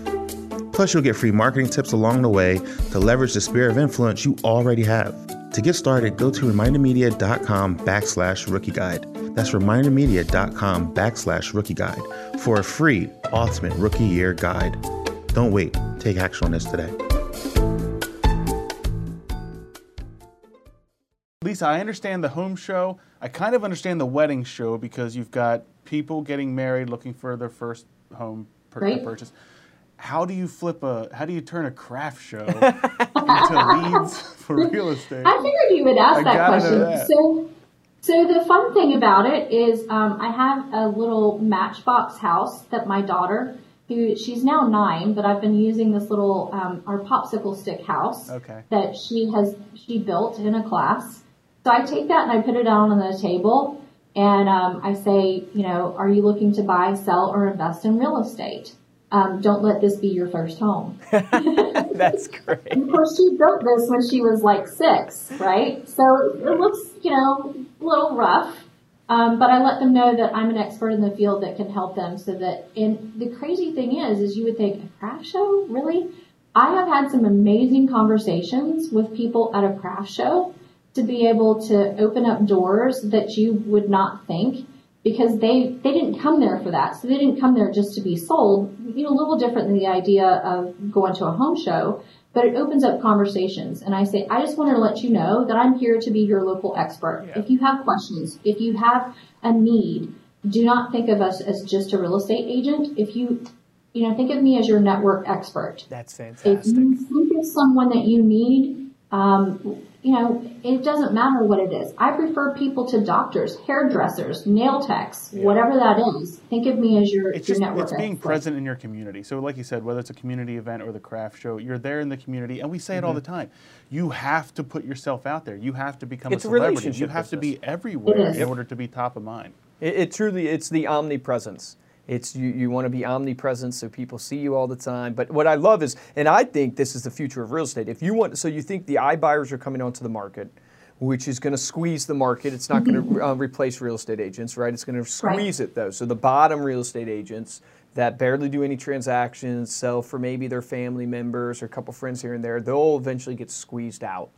S4: Plus, you'll get free marketing tips along the way to leverage the sphere of influence you already have. To get started, go to remindermedia.com backslash rookie guide. That's remindermedia.com backslash rookie guide for a free ultimate rookie year guide. Don't wait. Take action on this today.
S1: Lisa, I understand the home show. I kind of understand the wedding show because you've got people getting married looking for their first home pur-
S3: Right.
S1: purchase. How do you flip a? How do you turn a craft show into leads for real estate?
S3: I figured you would ask
S1: I
S3: that question.
S1: that.
S3: So, so the fun thing about it is, um, I have a little Matchbox house that my daughter, who she's now nine, but I've been using this little um, our popsicle stick house
S1: Okay.
S3: that she has she built in a class. So I take that and I put it down on the table, and um, I say, you know, are you looking to buy, sell, or invest in real estate? Um, don't let this be your first home.
S2: That's great.
S3: Of course, she built this when she was like six, right? So it looks, you know, a little rough. Um, but I let them know that I'm an expert in the field that can help them so that, and the crazy thing is, is you would think, a craft show? Really? I have had some amazing conversations with people at a craft show to be able to open up doors that you would not think because they they didn't come there for that. So they didn't come there just to be sold. You know, a little different than the idea of going to a home show, but it opens up conversations. And I say, I just wanted to let you know that I'm here to be your local expert. If you have questions, if you have a need, do not think of us as just a real estate agent. If you you know, think of me as your network expert.
S2: That's
S3: If
S2: fantastic.
S3: you think of someone that you need, um, you know, it doesn't matter what it is. I prefer people to doctors, hairdressers, nail techs, whatever that is. Think of me as your,
S1: It's
S3: your
S1: just
S3: network
S1: it's being
S3: expert.
S1: present in your community. So, like you said, whether it's a community event or the craft show, you're there in the community, and we say it all mm-hmm. the time. You have to put yourself out there. You have to become
S2: It's a
S1: a celebrity.
S2: relationship
S1: You have to be everywhere in order to be top of mind.
S2: It, it truly, it's the omnipresence. It's you, you want to be omnipresent so people see you all the time. But what I love is, and I think this is the future of real estate. If you want, so you think the iBuyers are coming onto the market, which is going to squeeze the market. It's not going to uh, replace real estate agents, right? It's going to squeeze it though. So the bottom real estate agents that barely do any transactions, sell for maybe their family members or a couple friends here and there, they'll eventually get squeezed out.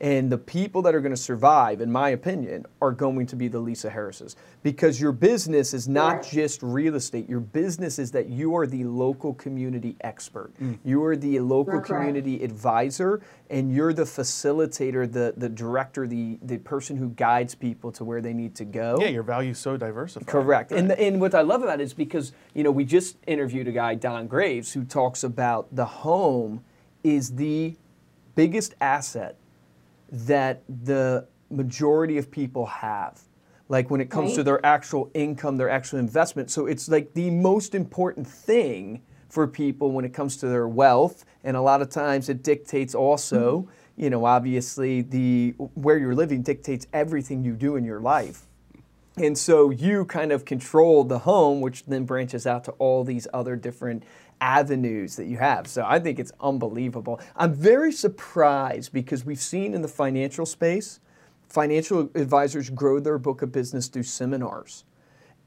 S2: And the people that are going to survive, in my opinion, are going to be the Lisa Harrises. Because your business is not
S3: Correct.
S2: just real estate. Your business is that you are the local community expert. Mm. You are the local
S3: You're correct.
S2: community advisor, and you're the facilitator, the, the director, the, the person who guides people to where they need to go.
S1: Yeah, your value's so diversified.
S2: Correct. And, the, and what I love about it is because, you know, we just interviewed a guy, Don Graves, who talks about the home is the biggest asset that the majority of people have. Like when it comes to their actual income, their actual investment. So it's like the most important thing for people when it comes to their wealth. And a lot of times it dictates also, mm-hmm. you know, obviously the where you're living dictates everything you do in your life. And so you kind of control the home, which then branches out to all these other different avenues that you have. So I think it's unbelievable. I'm very surprised because we've seen in the financial space, financial advisors grow their book of business through seminars.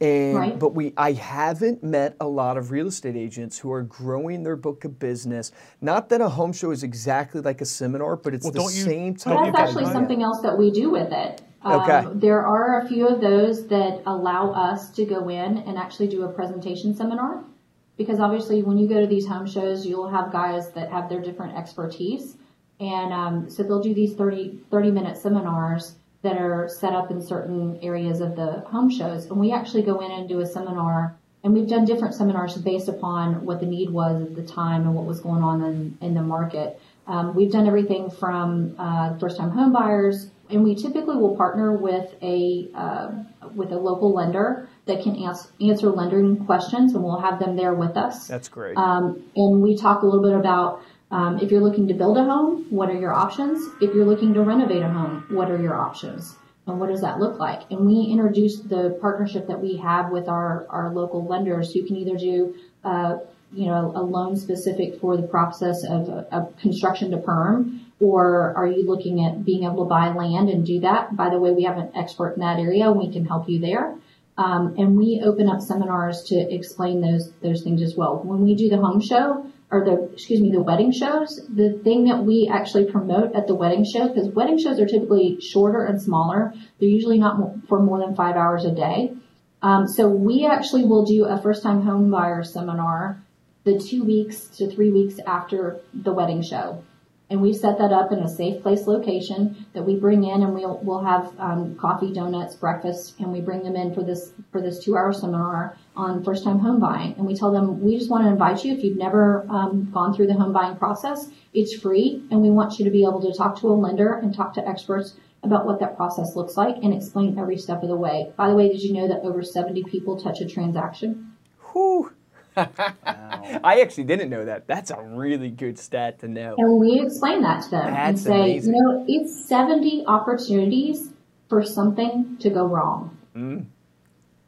S2: And
S3: Right.
S2: but we I haven't met a lot of real estate agents who are growing their book of business. Not that a home show is exactly like a seminar, but it's
S1: Well,
S2: the
S1: don't you-
S2: same
S1: don't
S2: type
S3: Well, that's actually something else that we do with it. Um,
S2: Okay.
S3: There are a few of those that allow us to go in and actually do a presentation seminar. Because obviously, when you go to these home shows, you'll have guys that have their different expertise. And um, so they'll do these 30, 30 minute seminars that are set up in certain areas of the home shows. And we actually go in and do a seminar. And we've done different seminars based upon what the need was at the time and what was going on in, in the market. Um, we've done everything from uh, first time home buyers and we typically will partner with a uh, with a local lender that can ans- answer lending questions, and we'll have them there with us.
S2: That's great.
S3: Um, and we talk a little bit about um, if you're looking to build a home, what are your options? If you're looking to renovate a home, what are your options? And what does that look like? And we introduce the partnership that we have with our, our local lenders who can either do, uh, you know, a loan specific for the process of, of construction to perm, or are you looking at being able to buy land and do that? By the way, we have an expert in that area we can help you there. Um, and we open up seminars to explain those those things as well. When we do the home show or the excuse me the wedding shows, the thing that we actually promote at the wedding show because wedding shows are typically shorter and smaller. They're usually not for more than five hours a day. Um, so we actually will do a first time home buyer seminar the two weeks to three weeks after the wedding show. And we set that up in a safe place location that we bring in and we'll we'll have um, coffee donuts breakfast and we bring them in for this for this two hour seminar on first time home buying. And we tell them we just want to invite you. If you've never um, gone through the home buying process it's free and we want you to be able to talk to a lender and talk to experts about what that process looks like and explain every step of the way. By the way did you know that over 70 people touch a transaction?
S2: Whew. I actually didn't know that. That's a really good stat to know.
S3: And we explain that to them and
S2: That's
S3: say,
S2: amazing.
S3: you know, it's 70 opportunities for something to go wrong.
S2: Mm.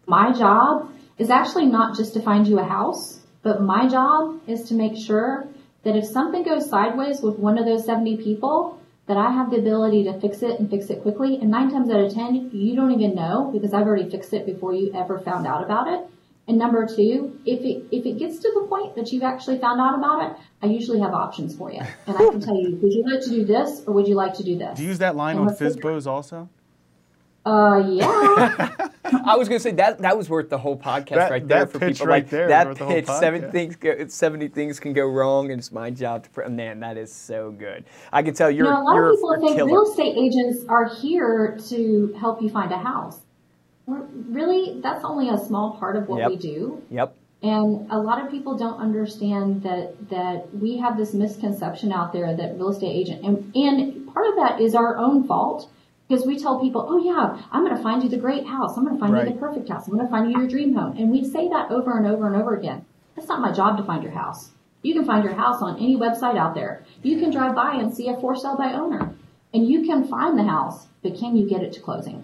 S3: My job is actually not just to find you a house, but my job is to make sure that if something goes sideways with one of those 70 people, that I have the ability to fix it and fix it quickly. And nine times out of 10, you don't even know because I've already fixed it before you ever found out about it. And number two, if it if it gets to the point that you've actually found out about it, I usually have options for you, and I can tell you, would you like to do this or would you like to do this?
S1: Do you use that line
S3: And
S1: on
S3: let's-
S1: FSBOs also?
S3: Uh, yeah.
S2: I was going to say that that was worth the whole podcast
S1: That-
S2: right there
S1: that
S2: for
S1: pitch
S2: people
S1: right
S2: like
S1: there is
S2: that
S1: worth the
S2: pitch. Seven things, go, seventy things can go wrong, and it's my job to. Pr- Man, that is so good. I can tell you're
S3: you know, a lot
S2: you're
S3: of people think
S2: killer.
S3: real estate agents are here to help you find a house. Really, that's only a small part of what
S2: Yep.
S3: we do.
S2: Yep.
S3: And a lot of people don't understand that that we have this misconception out there that real estate agent and and part of that is our own fault because we tell people, oh yeah, I'm going to find you the great house, I'm going to find you the perfect house, I'm going to find you your dream home, and we say that over and over and over again. That's not my job to find your house. You can find your house on any website out there. You can drive by and see a for sale by owner, and you can find the house, but can you get it to closing?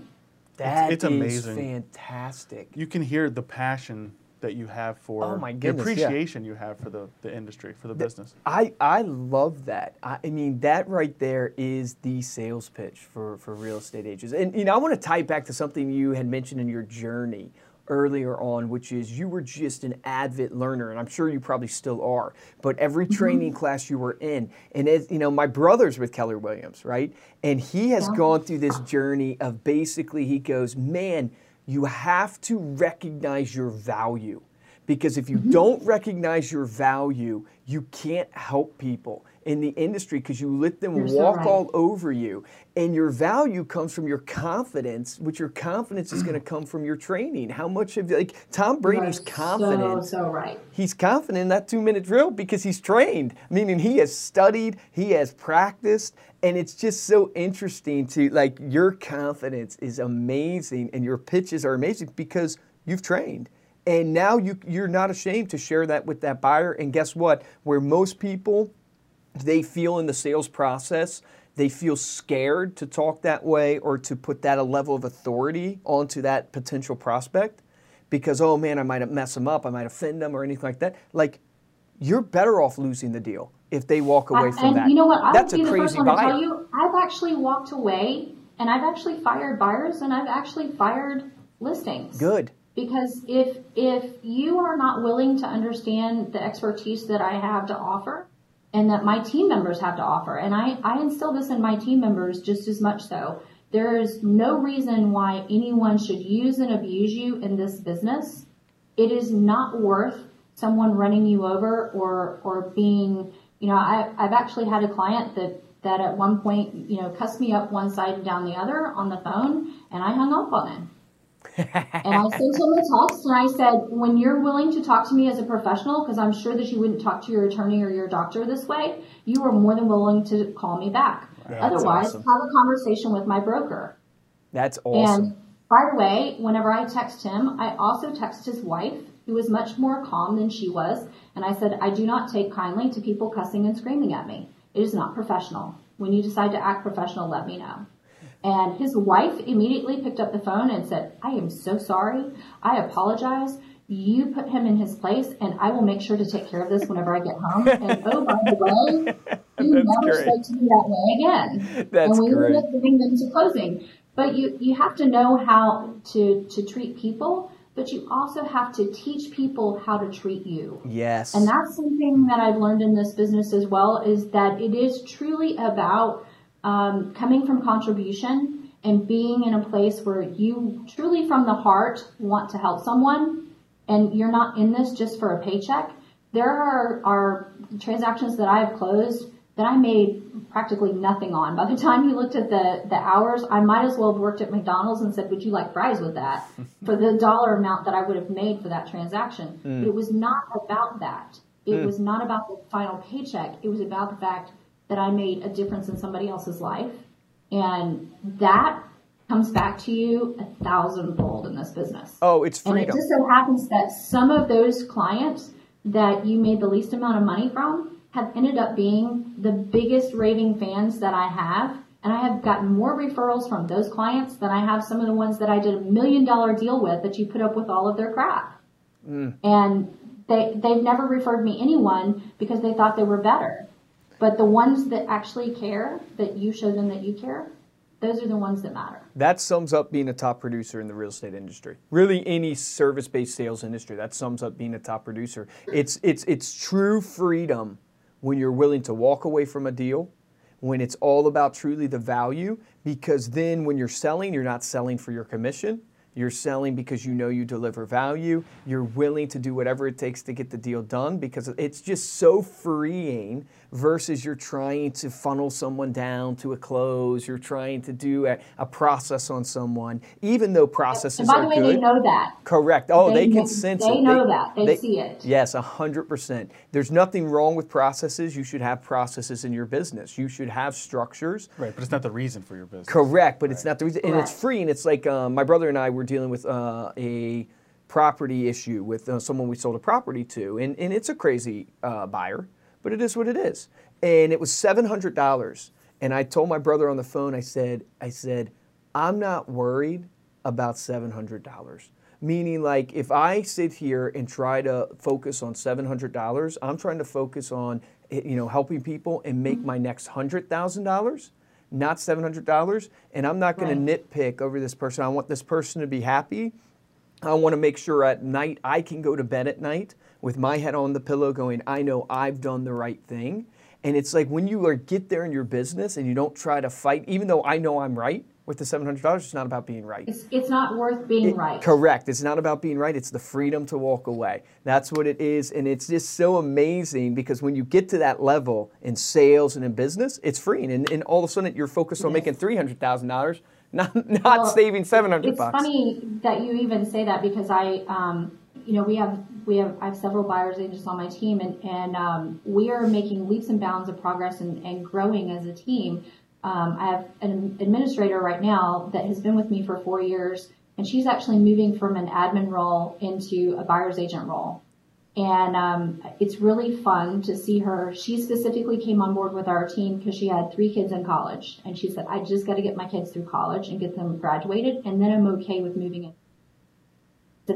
S2: That
S1: it's
S2: is
S1: amazing.
S2: fantastic.
S1: You can hear the passion that you have for
S2: Oh my
S1: the
S2: goodness, yeah.
S1: appreciation you have for the, the industry, for the business.
S2: I, I love that. I, I mean, that right there is the sales pitch for, for real estate agents. And, you know, I want to tie it back to something you had mentioned in your journey earlier on, which is you were just an avid learner, and I'm sure you probably still are. But every mm-hmm. training class you were in, and as you know, my brother's with Keller Williams, right? And he has gone through this journey of basically, he goes, man, you have to recognize your value. Because if you mm-hmm. don't recognize your value, you can't help people in the industry because you let them
S3: You're so
S2: walk
S3: right.
S2: all over you. And your value comes from your confidence, which your confidence is going to come from your training. How much of like Tom Brady's confident.
S3: So, so right.
S2: He's confident in that two minute drill because he's trained, meaning he has studied, he has practiced, and it's just so interesting to like your confidence is amazing and your pitches are amazing because you've trained. And now you, you're not ashamed to share that with that buyer. And guess what? Where most people they feel in the sales process they feel scared to talk that way or to put that a level of authority onto that potential prospect because oh man i might mess them up. I might offend them or anything like that. Like you're better off losing the deal if they walk away from
S3: and
S2: that.
S3: you know what? I
S2: that's a crazy
S3: first one to
S2: buyer.
S3: tell you, I've actually walked away and I've actually fired buyers and I've actually fired listings.
S2: good.
S3: Because if if you are not willing to understand the expertise that I have to offer and that my team members have to offer, and I, I instill this in my team members just as much so, there is no reason why anyone should use and abuse you in this business. It is not worth someone running you over or or being you know, I I've actually had a client that that at one point, you know, cussed me up one side and down the other on the phone and I hung up on him. And I sent him a text and I said, when you're willing to talk to me as a professional, because I'm sure that you wouldn't talk to your attorney or your doctor this way, you are more than willing to call me back. Otherwise,
S2: awesome.
S3: have a conversation with my broker.
S2: That's awesome.
S3: And by the way, whenever I text him, I also text his wife, who was much more calm than she was. And I said, I do not take kindly to people cussing and screaming at me. It is not professional. When you decide to act professional, let me know. And his wife immediately picked up the phone and said, I am so sorry. I apologize. You put him in his place, and I will make sure to take care of this whenever I get home. And oh, by the way, you
S2: That's
S3: never
S2: great.
S3: spoke to me that way again.
S2: That's
S3: and we
S2: great.
S3: ended up getting them to closing. But you, you have to know how to, to treat people, but you also have to teach people how to treat you.
S2: yes.
S3: And that's something that I've learned in this business as well is that it is truly about um, coming from contribution and being in a place where you truly from the heart want to help someone and you're not in this just for a paycheck. There are, are transactions that I have closed that I made practically nothing on. By the time you looked at the, the hours, I might as well have worked at McDonald's and said, would you like fries with that? for the dollar amount that I would have made for that transaction. But it was not about that. It was not about the final paycheck. It was about the fact that I made a difference in somebody else's life. And that comes back to you a thousandfold in this business.
S2: oh, it's
S3: And it just so happens that some of those clients that you made the least amount of money from have ended up being the biggest raving fans that I have. And I have gotten more referrals from those clients than I have some of the ones that I did a million dollar deal with that you put up with all of their crap. Mm. And they, they've never referred me anyone because they thought they were better. But the ones that actually care, that you show them that you care, those are the ones that matter.
S2: That sums up being a top producer in the real estate industry. Really, any service-based sales industry. That sums up being a top producer. It's it's it's true freedom when you're willing to walk away from a deal, when it's all about truly the value. Because then, when you're selling, you're not selling for your commission. You're selling because you know you deliver value. You're willing to do whatever it takes to get the deal done because it's just so freeing versus you're trying to funnel someone down to a close. You're trying to do a, a process on someone, even though processes
S3: And by
S2: are
S3: the way,
S2: good.
S3: they know that.
S2: Correct. Oh, they,
S3: They
S2: can
S3: know-
S2: sense
S3: they
S2: it.
S3: know that. They see it.
S2: Yes, hundred percent. There's nothing wrong with processes. You should have processes in your business. You should have structures.
S1: Right, but it's not the reason for your business.
S2: Correct, but it's not the reason, and it's free. And it's like um, my brother and I were dealing with uh, a property issue with uh, someone we sold a property to, and, and it's a crazy uh, buyer, but it is what it is. And it was seven hundred dollars. And I told my brother on the phone, I said, I said, I'm not worried about seven hundred dollars. Meaning, like, if I sit here and try to focus on seven hundred dollars, I'm trying to focus on, eh, you know, helping people and make my next hundred thousand dollars not $700 and i'm not going to nitpick over this person i want this person to be happy i want to make sure at night i can go to bed at night with my head on the pillow going i know i've done the right thing and it's like when you are get there in your business and you don't try to fight even though i know i'm right with the $700 it's not about being right
S3: It's, it's not worth being right.
S2: Correct. It's not about being right. It's the freedom to walk away. That's what it is. And it's just so amazing because when you get to that level in sales and in business, it's free. And, and all of a sudden you're focused on making $300,000, not, not
S3: Well,
S2: saving 700
S3: It's
S2: bucks.
S3: funny that you even say that because I, um, you know, we have we have I have several buyers agents on my team, and and um, we are making leaps and bounds of progress and, and growing as a team. Um, I have an administrator right now that has been with me for four years, and she's actually moving from an admin role into a buyer's agent role. And um, it's really fun to see her. She specifically came on board with our team because she had three kids in college. And she said, I just got to get my kids through college and get them graduated, and then I'm okay with moving in.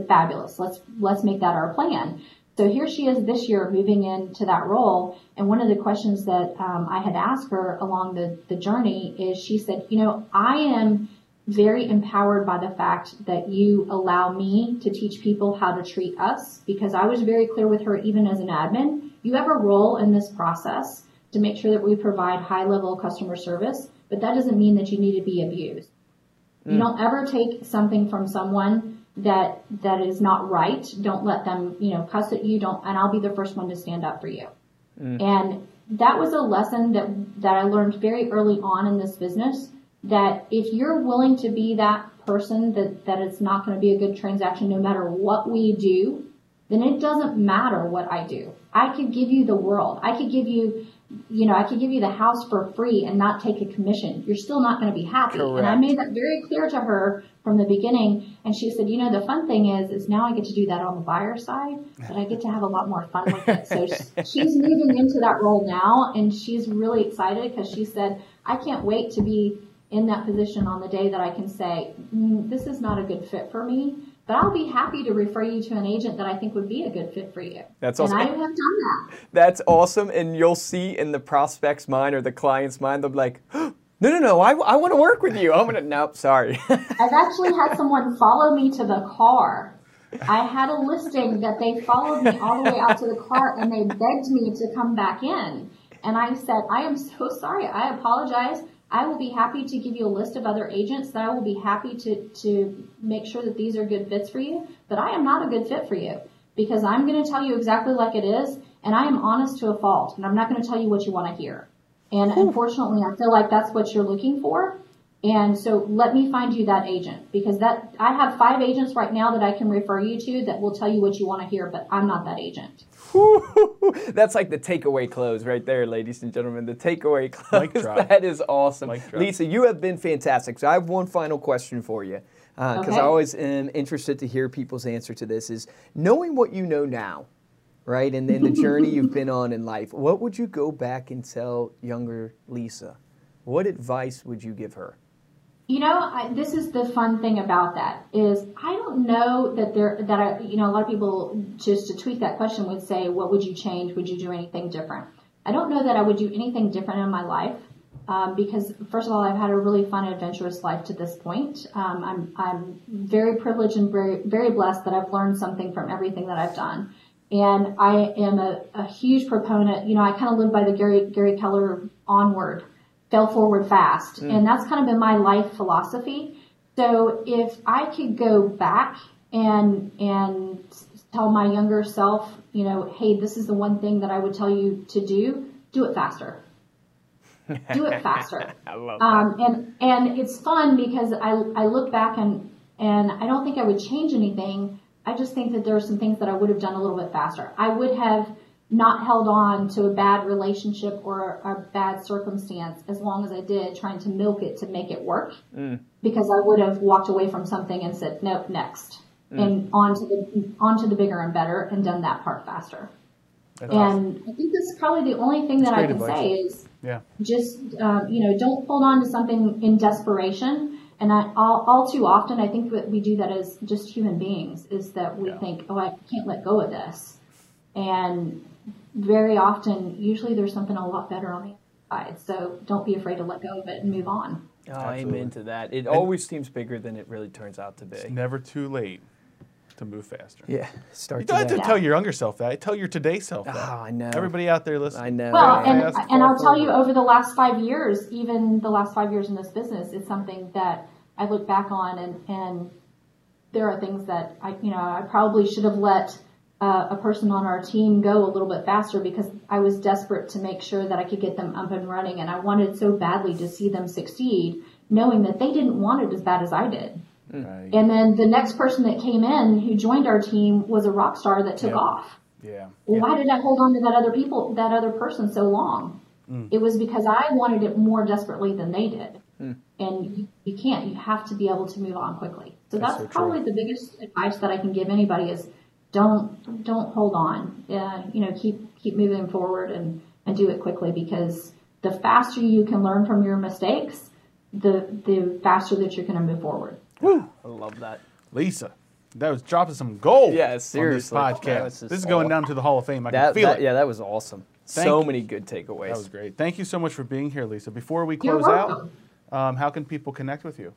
S3: Fabulous. Let's, let's make that our plan. So here she is this year moving into that role. And one of the questions that um, I had asked her along the, the journey is she said, you know, I am very empowered by the fact that you allow me to teach people how to treat us because I was very clear with her even as an admin. You have a role in this process to make sure that we provide high level customer service, but that doesn't mean that you need to be abused. You don't ever take something from someone that that is not right. Don't let them, you know, cuss at you. Don't, and I'll be the first one to stand up for you. Mm. And that was a lesson that that I learned very early on in this business. That if you're willing to be that person that that it's not going to be a good transaction, no matter what we do, then it doesn't matter what I do. I could give you the world. I could give you you know, I could give you the house for free and not take a commission. You're still not going to be happy. And I made that very clear to her from the beginning. And she said, you know, the fun thing is, is now I get to do that on the buyer side, but I get to have a lot more fun with it. So she's moving into that role now and she's really excited because she said, I can't wait to be in that position on the day that I can say, mm, this is not a good fit for me. But I'll be happy to refer you to an agent that I think would be a good fit for you.
S2: That's awesome. and.
S3: I have done that.
S2: That's awesome. And you'll see in the prospect's mind or the client's mind, they'll be like, no, no, no, I, I want to work with you. I'm going to, nope, sorry.
S3: I've actually had someone follow me to the car. I had a listing that they followed me all the way out to the car and they begged me to come back in. And I said, I am so sorry. I apologize. I will be happy to give you a list of other agents that I will be happy to, to make sure that these are good fits for you. But I am not a good fit for you because I'm going to tell you exactly like it is. And I am honest to a fault. And I'm not going to tell you what you want to hear. And unfortunately, I feel like that's what you're looking for. And so let me find you that agent because that I have five agents right now that I can refer you to that will tell you what you want to hear, but I'm not that agent.
S2: That's like the takeaway close right there, ladies and gentlemen. The takeaway close. That is awesome. Lisa, you have been fantastic. So I have one final question for you uh, because
S3: Okay.
S2: I always am interested to hear people's answer to this is knowing what you know now, right, and, and the journey you've been on in life, what would you go back and tell younger Lisa? What advice would you give her?
S3: You know, I, this is the fun thing about that is I don't know that there that I you know a lot of people just to tweak that question would say what would you change? Would you do anything different? I don't know that I would do anything different in my life um, because first of all I've had a really fun adventurous life to this point. Um, I'm I'm very privileged and very very blessed that I've learned something from everything that I've done. And I am a, a huge proponent. You know, I kind of live by the Gary Gary Keller onward fell forward fast. And that's kind of been my life philosophy. So if I could go back and, and tell my younger self, you know, hey, this is the one thing that I would tell you to do, do it faster. do it faster.
S2: I love
S3: Um, and, and it's fun because I, I look back and, and I don't think I would change anything. I just think that there are some things that I would have done a little bit faster. I would have not held on to a bad relationship or a bad circumstance as long as I did, trying to milk it to make it work. Because I would have walked away from something and said, nope, next. And on to the, on to the bigger and better and done that part faster.
S1: That's awesome.
S3: And I think that's probably the only thing that I can
S1: advice.
S3: say is,
S1: Yeah.
S3: just um, you know don't hold on to something in desperation and I, all, all too often i think that we do that as just human beings is that we
S1: Yeah.
S3: think oh i can't let go of this and very often usually there's something a lot better on the side. so don't be afraid to let go of it and move on
S2: Oh,
S1: Absolutely.
S2: amen to that. It always seems bigger than it really turns out to be.
S1: It's never too late to move faster.
S2: Yeah, start
S1: You don't have to
S2: today.
S1: tell your younger self that. Tell your today self that.
S2: Oh, I know.
S1: Everybody out there listening.
S2: I know.
S3: well
S2: right?
S3: and,
S1: fast,
S3: and i'll tell you over the last five years even the last five years in this business it's something that i look back on and and there are things that i you know i probably should have let uh, a person on our team go a little bit faster because i was desperate to make sure that i could get them up and running and i wanted so badly to see them succeed knowing that they didn't want it as bad as i did
S1: Right.
S3: and then the next person that came in who joined our team was a rock star that took
S1: Yeah.
S3: off
S1: Yeah.
S3: well, why did I hold on to that other people, that other person so long?
S1: Mm.
S3: It was because I wanted it more desperately than they did.
S1: Mm.
S3: And you, you can't, you have to be able to move on quickly. So
S1: That's
S3: that's,
S1: so true.
S3: probably the biggest advice that I can give anybody is don't, don't hold on. Uh, you know, keep, keep moving forward and, and do it quickly because the faster you can learn from your mistakes, the, the faster that you're going to move forward.
S2: I love that.
S1: Lisa, that was dropping some gold.
S2: Yeah,
S1: On this podcast.
S2: That was just
S1: this is going down to the Hall of Fame. I
S2: That,
S1: can feel
S2: that-
S1: it.
S2: yeah, that was awesome.
S1: Thank
S2: so
S1: you.
S2: many good takeaways.
S1: That was great. Thank you so much for being here, Lisa. Before we close out, um, how can people connect with you?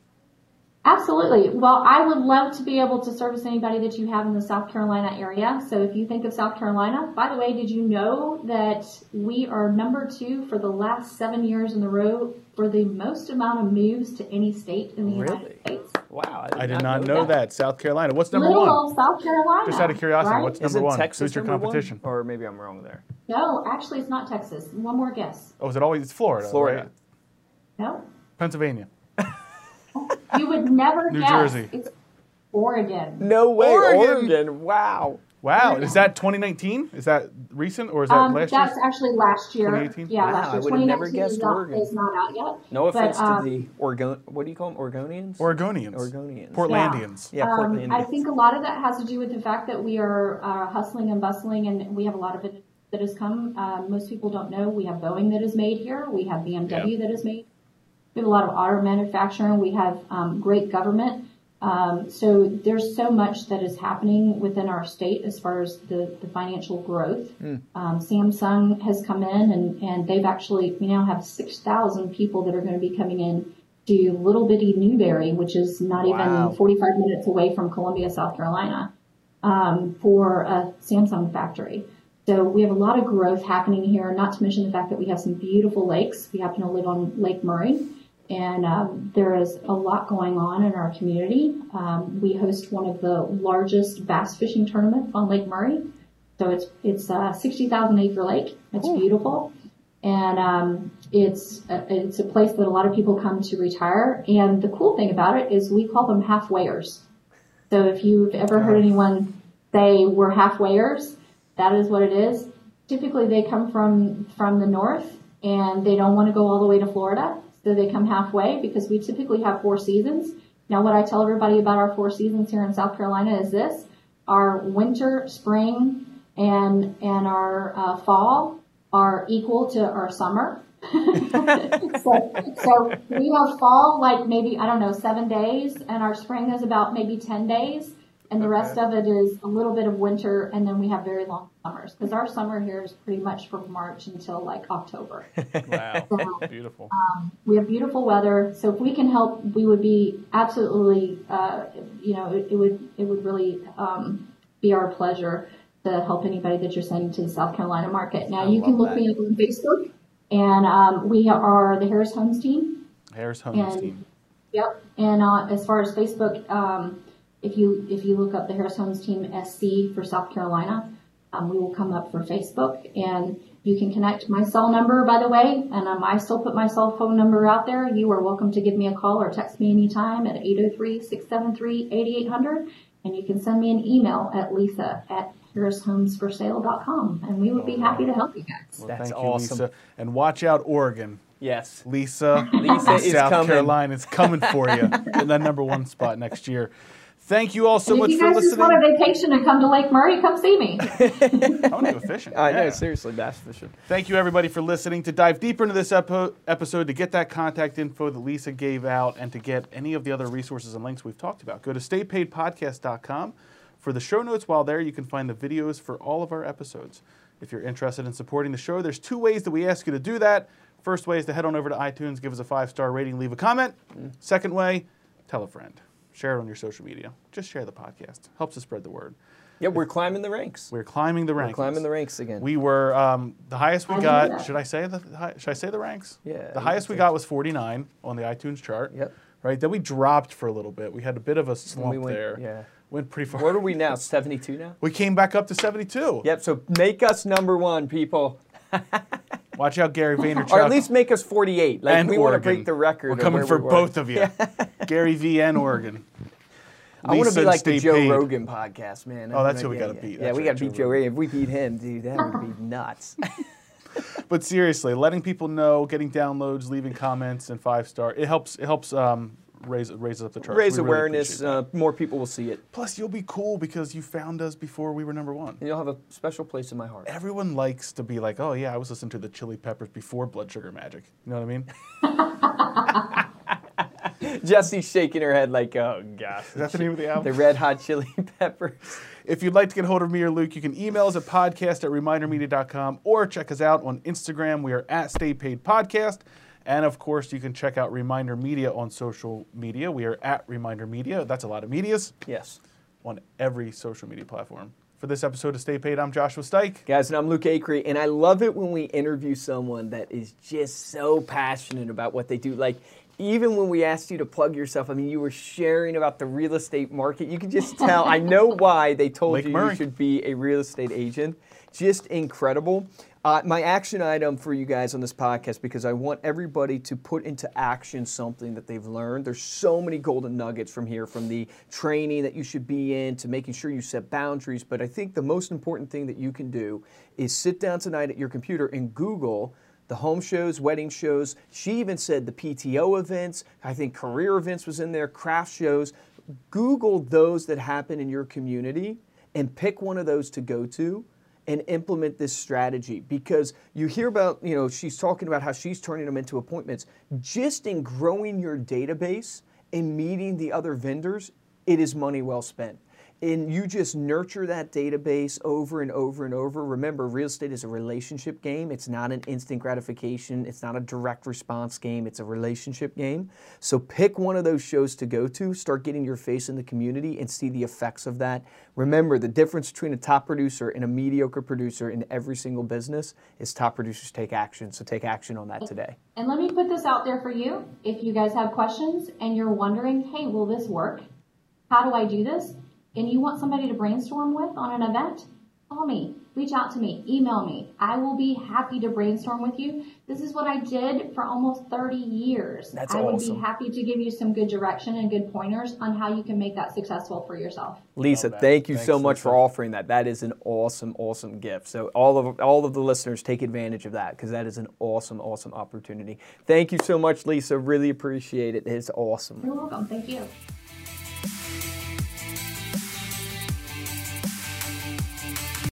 S3: Absolutely. Well, I would love to be able to service anybody that you have in the South Carolina area. So if you think of South Carolina, by the way, did you know that we are number two for the last seven years in a row for the most amount of moves to any state in the
S2: Really?
S3: United States?
S2: Wow,
S1: I did not know that. South Carolina. What's number
S3: Little
S1: one?
S3: old South Carolina.
S1: Just out of curiosity,
S3: right?
S1: what's number
S2: Isn't
S1: one?
S2: Texas
S1: Who's your
S2: number one?
S1: competition?
S2: Or maybe I'm wrong there.
S3: No, actually, it's not Texas. One more guess.
S1: Oh, is it always it's Florida?
S2: Florida.
S1: right?
S3: No,
S1: Pennsylvania.
S3: You would never
S1: New
S3: guess.
S1: Jersey.
S3: It's Oregon.
S2: No way,
S1: Oregon.
S2: Oregon. Wow.
S1: Wow, is that 2019? Is that recent or is that
S3: Um,
S1: last year?
S3: that's actually last year.
S1: 2018?
S3: Yeah,
S2: Wow,
S3: last
S2: I
S3: year.
S2: would have never
S3: 2019
S2: guessed
S3: is not,
S2: Oregon.
S3: is not out yet.
S2: No
S3: But,
S2: offense
S3: um,
S2: to the Oregon. What do you call them? Oregonians.
S1: Oregonians.
S2: Oregonians.
S1: Portlandians.
S2: Yeah,
S3: Um, I think a lot of that has to do with the fact that we are uh, hustling and bustling, and we have a lot of it that has come. Uh, most people don't know we have Boeing that is made here. We have BMW
S1: Yeah.
S3: that is made. We have a lot of auto manufacturing. We have um, great government. Um, so there's so much that is happening within our state as far as the, the financial growth. Um, Samsung has come in and, and they've actually, we now have 6,000 people that are going to be coming in to little bitty Newberry, which is not
S1: Wow.
S3: even 45 minutes away from Columbia, South Carolina, um, for a Samsung factory. So we have a lot of growth happening here, not to mention the fact that we have some beautiful lakes. We happen to live on Lake Murray, and um, there is a lot going on in our community. Um, we host one of the largest bass fishing tournaments on Lake Murray. So it's it's a 60,000 acre lake. It's beautiful, and um, it's a, it's a place that a lot of people come to retire. And the cool thing about it is we call them halfwayers. So if you've ever heard anyone say we're halfwayers, that is what it is. Typically they come from, from the north and they don't want to go all the way to Florida. So they come halfway because we typically have four seasons. Now what I tell everybody about our four seasons here in South Carolina is this. Our winter, spring, and, and our uh, fall are equal to our summer. so, so we have fall like maybe I don't know seven days, and our spring is about maybe ten days, and the rest of it is a little bit of winter, and then we have very long summers because our summer here is pretty much from March until like October.
S1: Wow, beautiful.
S3: we have beautiful weather, so if we can help, we would be absolutely, uh, you know, it, it would it would really um, be our pleasure to help anybody that you're sending to the South Carolina market. Now you can
S2: love
S3: look me up on Facebook, and um, we are the Harris Homes team.
S1: Harris Homes
S3: And-
S1: team.
S3: Yep. And uh, as far as Facebook, um, if you if you look up the Harris Homes Team SC for South Carolina, um, we will come up for Facebook, and you can connect my cell number, by the way, and um, I still put my cell phone number out there. You are welcome to give me a call or text me anytime at 803-673-8800, and you can send me an email at lisa at harrishomesforsale.com, and we would be happy to help you guys.
S2: That's
S1: Thank you,
S2: awesome.
S1: Lisa. And watch out, Oregon.
S2: Yes.
S1: Lisa,
S2: Lisa
S1: in
S2: is
S1: South
S2: coming.
S1: Carolina is coming for you in that number one spot next year. Thank you all so
S3: And
S1: much
S3: if you
S1: for
S3: guys just
S1: listening.
S3: want a vacation and come to Lake Murray, come see me.
S1: I want to go fishing.
S2: I know,
S1: Yeah.
S2: seriously, bass fishing.
S1: Thank you, everybody, for listening. To dive deeper into this epo- episode, to get that contact info that Lisa gave out, and to get any of the other resources and links we've talked about, go to staypaidpodcast.com. For the show notes, while there, you can find the videos for all of our episodes. If you're interested in supporting the show, there's two ways that we ask you to do that. First way is to head on over to iTunes, give us a five star rating, leave a comment. Mm. Second way, tell a friend. Share it on your social media. Just share the podcast. Helps us spread the word.
S2: Yeah, we're climbing the ranks.
S1: We're climbing the ranks.
S2: Climbing the ranks again.
S1: We were um, the highest we
S3: I
S1: got. Should I say the hi- should I say the ranks?
S2: Yeah,
S1: The highest we got was 49 on the iTunes chart.
S2: Yep.
S1: Right. Then we dropped for a little bit. We had a bit of a slump
S2: we went-
S1: there.
S2: yeah.
S1: Went pretty far.
S2: what are we now? 72 now?
S1: We came back up to 72.
S2: Yep, so make us number one, people.
S1: Watch out, Gary Vaynerchuk.
S2: Or at least make us 48. Like,
S1: and
S2: we want to break the record.
S1: We're coming for
S2: we
S1: both of you, Gary V and Oregon.
S2: I want to be like the Joe
S1: paid.
S2: Rogan podcast, man.
S1: Oh, that's who we gotta
S2: yeah.
S1: beat.
S2: Yeah, we got to beat Joe Rogan. If we beat him, dude, that would be nuts.
S1: But seriously, letting people know, getting downloads, leaving comments, and five star, it helps. It helps um, raise raises up the charts.
S2: Raise
S1: We
S2: awareness.
S1: that.
S2: uh, more people will see it.
S1: Plus, you'll be cool because you found us before we were number one.
S2: And you'll have a special place in my heart.
S1: Everyone likes to be like, oh yeah, I was listening to the Chili Peppers before Blood Sugar Magic. You know what I mean?
S2: Jesse's shaking her head like, oh, gosh.
S1: Is that the name of the album? The?
S2: Red Hot Chili Peppers.
S1: If you'd like to get hold of me or Luke, you can email us at podcast at remindermedia.com or check us out on Instagram. We are at Stay Paid Podcast. And of course, you can check out Reminder Media on social media. We are at Reminder Media. That's a lot of medias
S2: Yes.
S1: on every social media platform. For this episode of Stay Paid, I'm Joshua Stike.
S2: Guys, and I'm Luke Acree, and I love it when we interview someone that is just so passionate about what they do. Like, even when we asked you to plug yourself, I mean, you were sharing about the real estate market. You could just tell. I know why they told
S1: Lake
S2: you
S1: Murray.
S2: you should be a real estate agent. Just incredible. Uh, my action item for you guys on this podcast because I want everybody to put into action something that they've learned. There's so many golden nuggets from here, from the training that you should be in to making sure you set boundaries. But I think the most important thing that you can do is sit down tonight at your computer and Google the home shows, wedding shows. She even said the PTO events. I think career events was in there, craft shows. Google those that happen in your community and pick one of those to go to and implement this strategy because you hear about, you know, she's talking about how she's turning them into appointments. Just in growing your database and meeting the other vendors, it is money well spent and you just nurture that database over and over and over. Remember, real estate is a relationship game. It's not an instant gratification. It's not a direct response game. It's a relationship game. So pick one of those shows to go to, start getting your face in the community and see the effects of that. Remember, the difference between a top producer and a mediocre producer in every single business is top producers take action. So take action on that today.
S3: And let me put this out there for you. If you guys have questions and you're wondering, hey, will this work? How do I do this? And you want somebody to brainstorm with on an event, call me, reach out to me, email me. I will be happy to brainstorm with you. This is what I did for almost 30 years.
S2: That's
S3: I
S2: awesome.
S3: would be happy to give you some good direction and good pointers on how you can make that successful for yourself.
S2: Lisa, thank you
S1: Thanks,
S2: so much
S1: Lisa.
S2: for offering that. That is an awesome, awesome gift. So all of all of the listeners take advantage of that because that is an awesome, awesome opportunity. Thank you so much, Lisa. Really appreciate it. It's awesome.
S3: You're welcome. Thank you.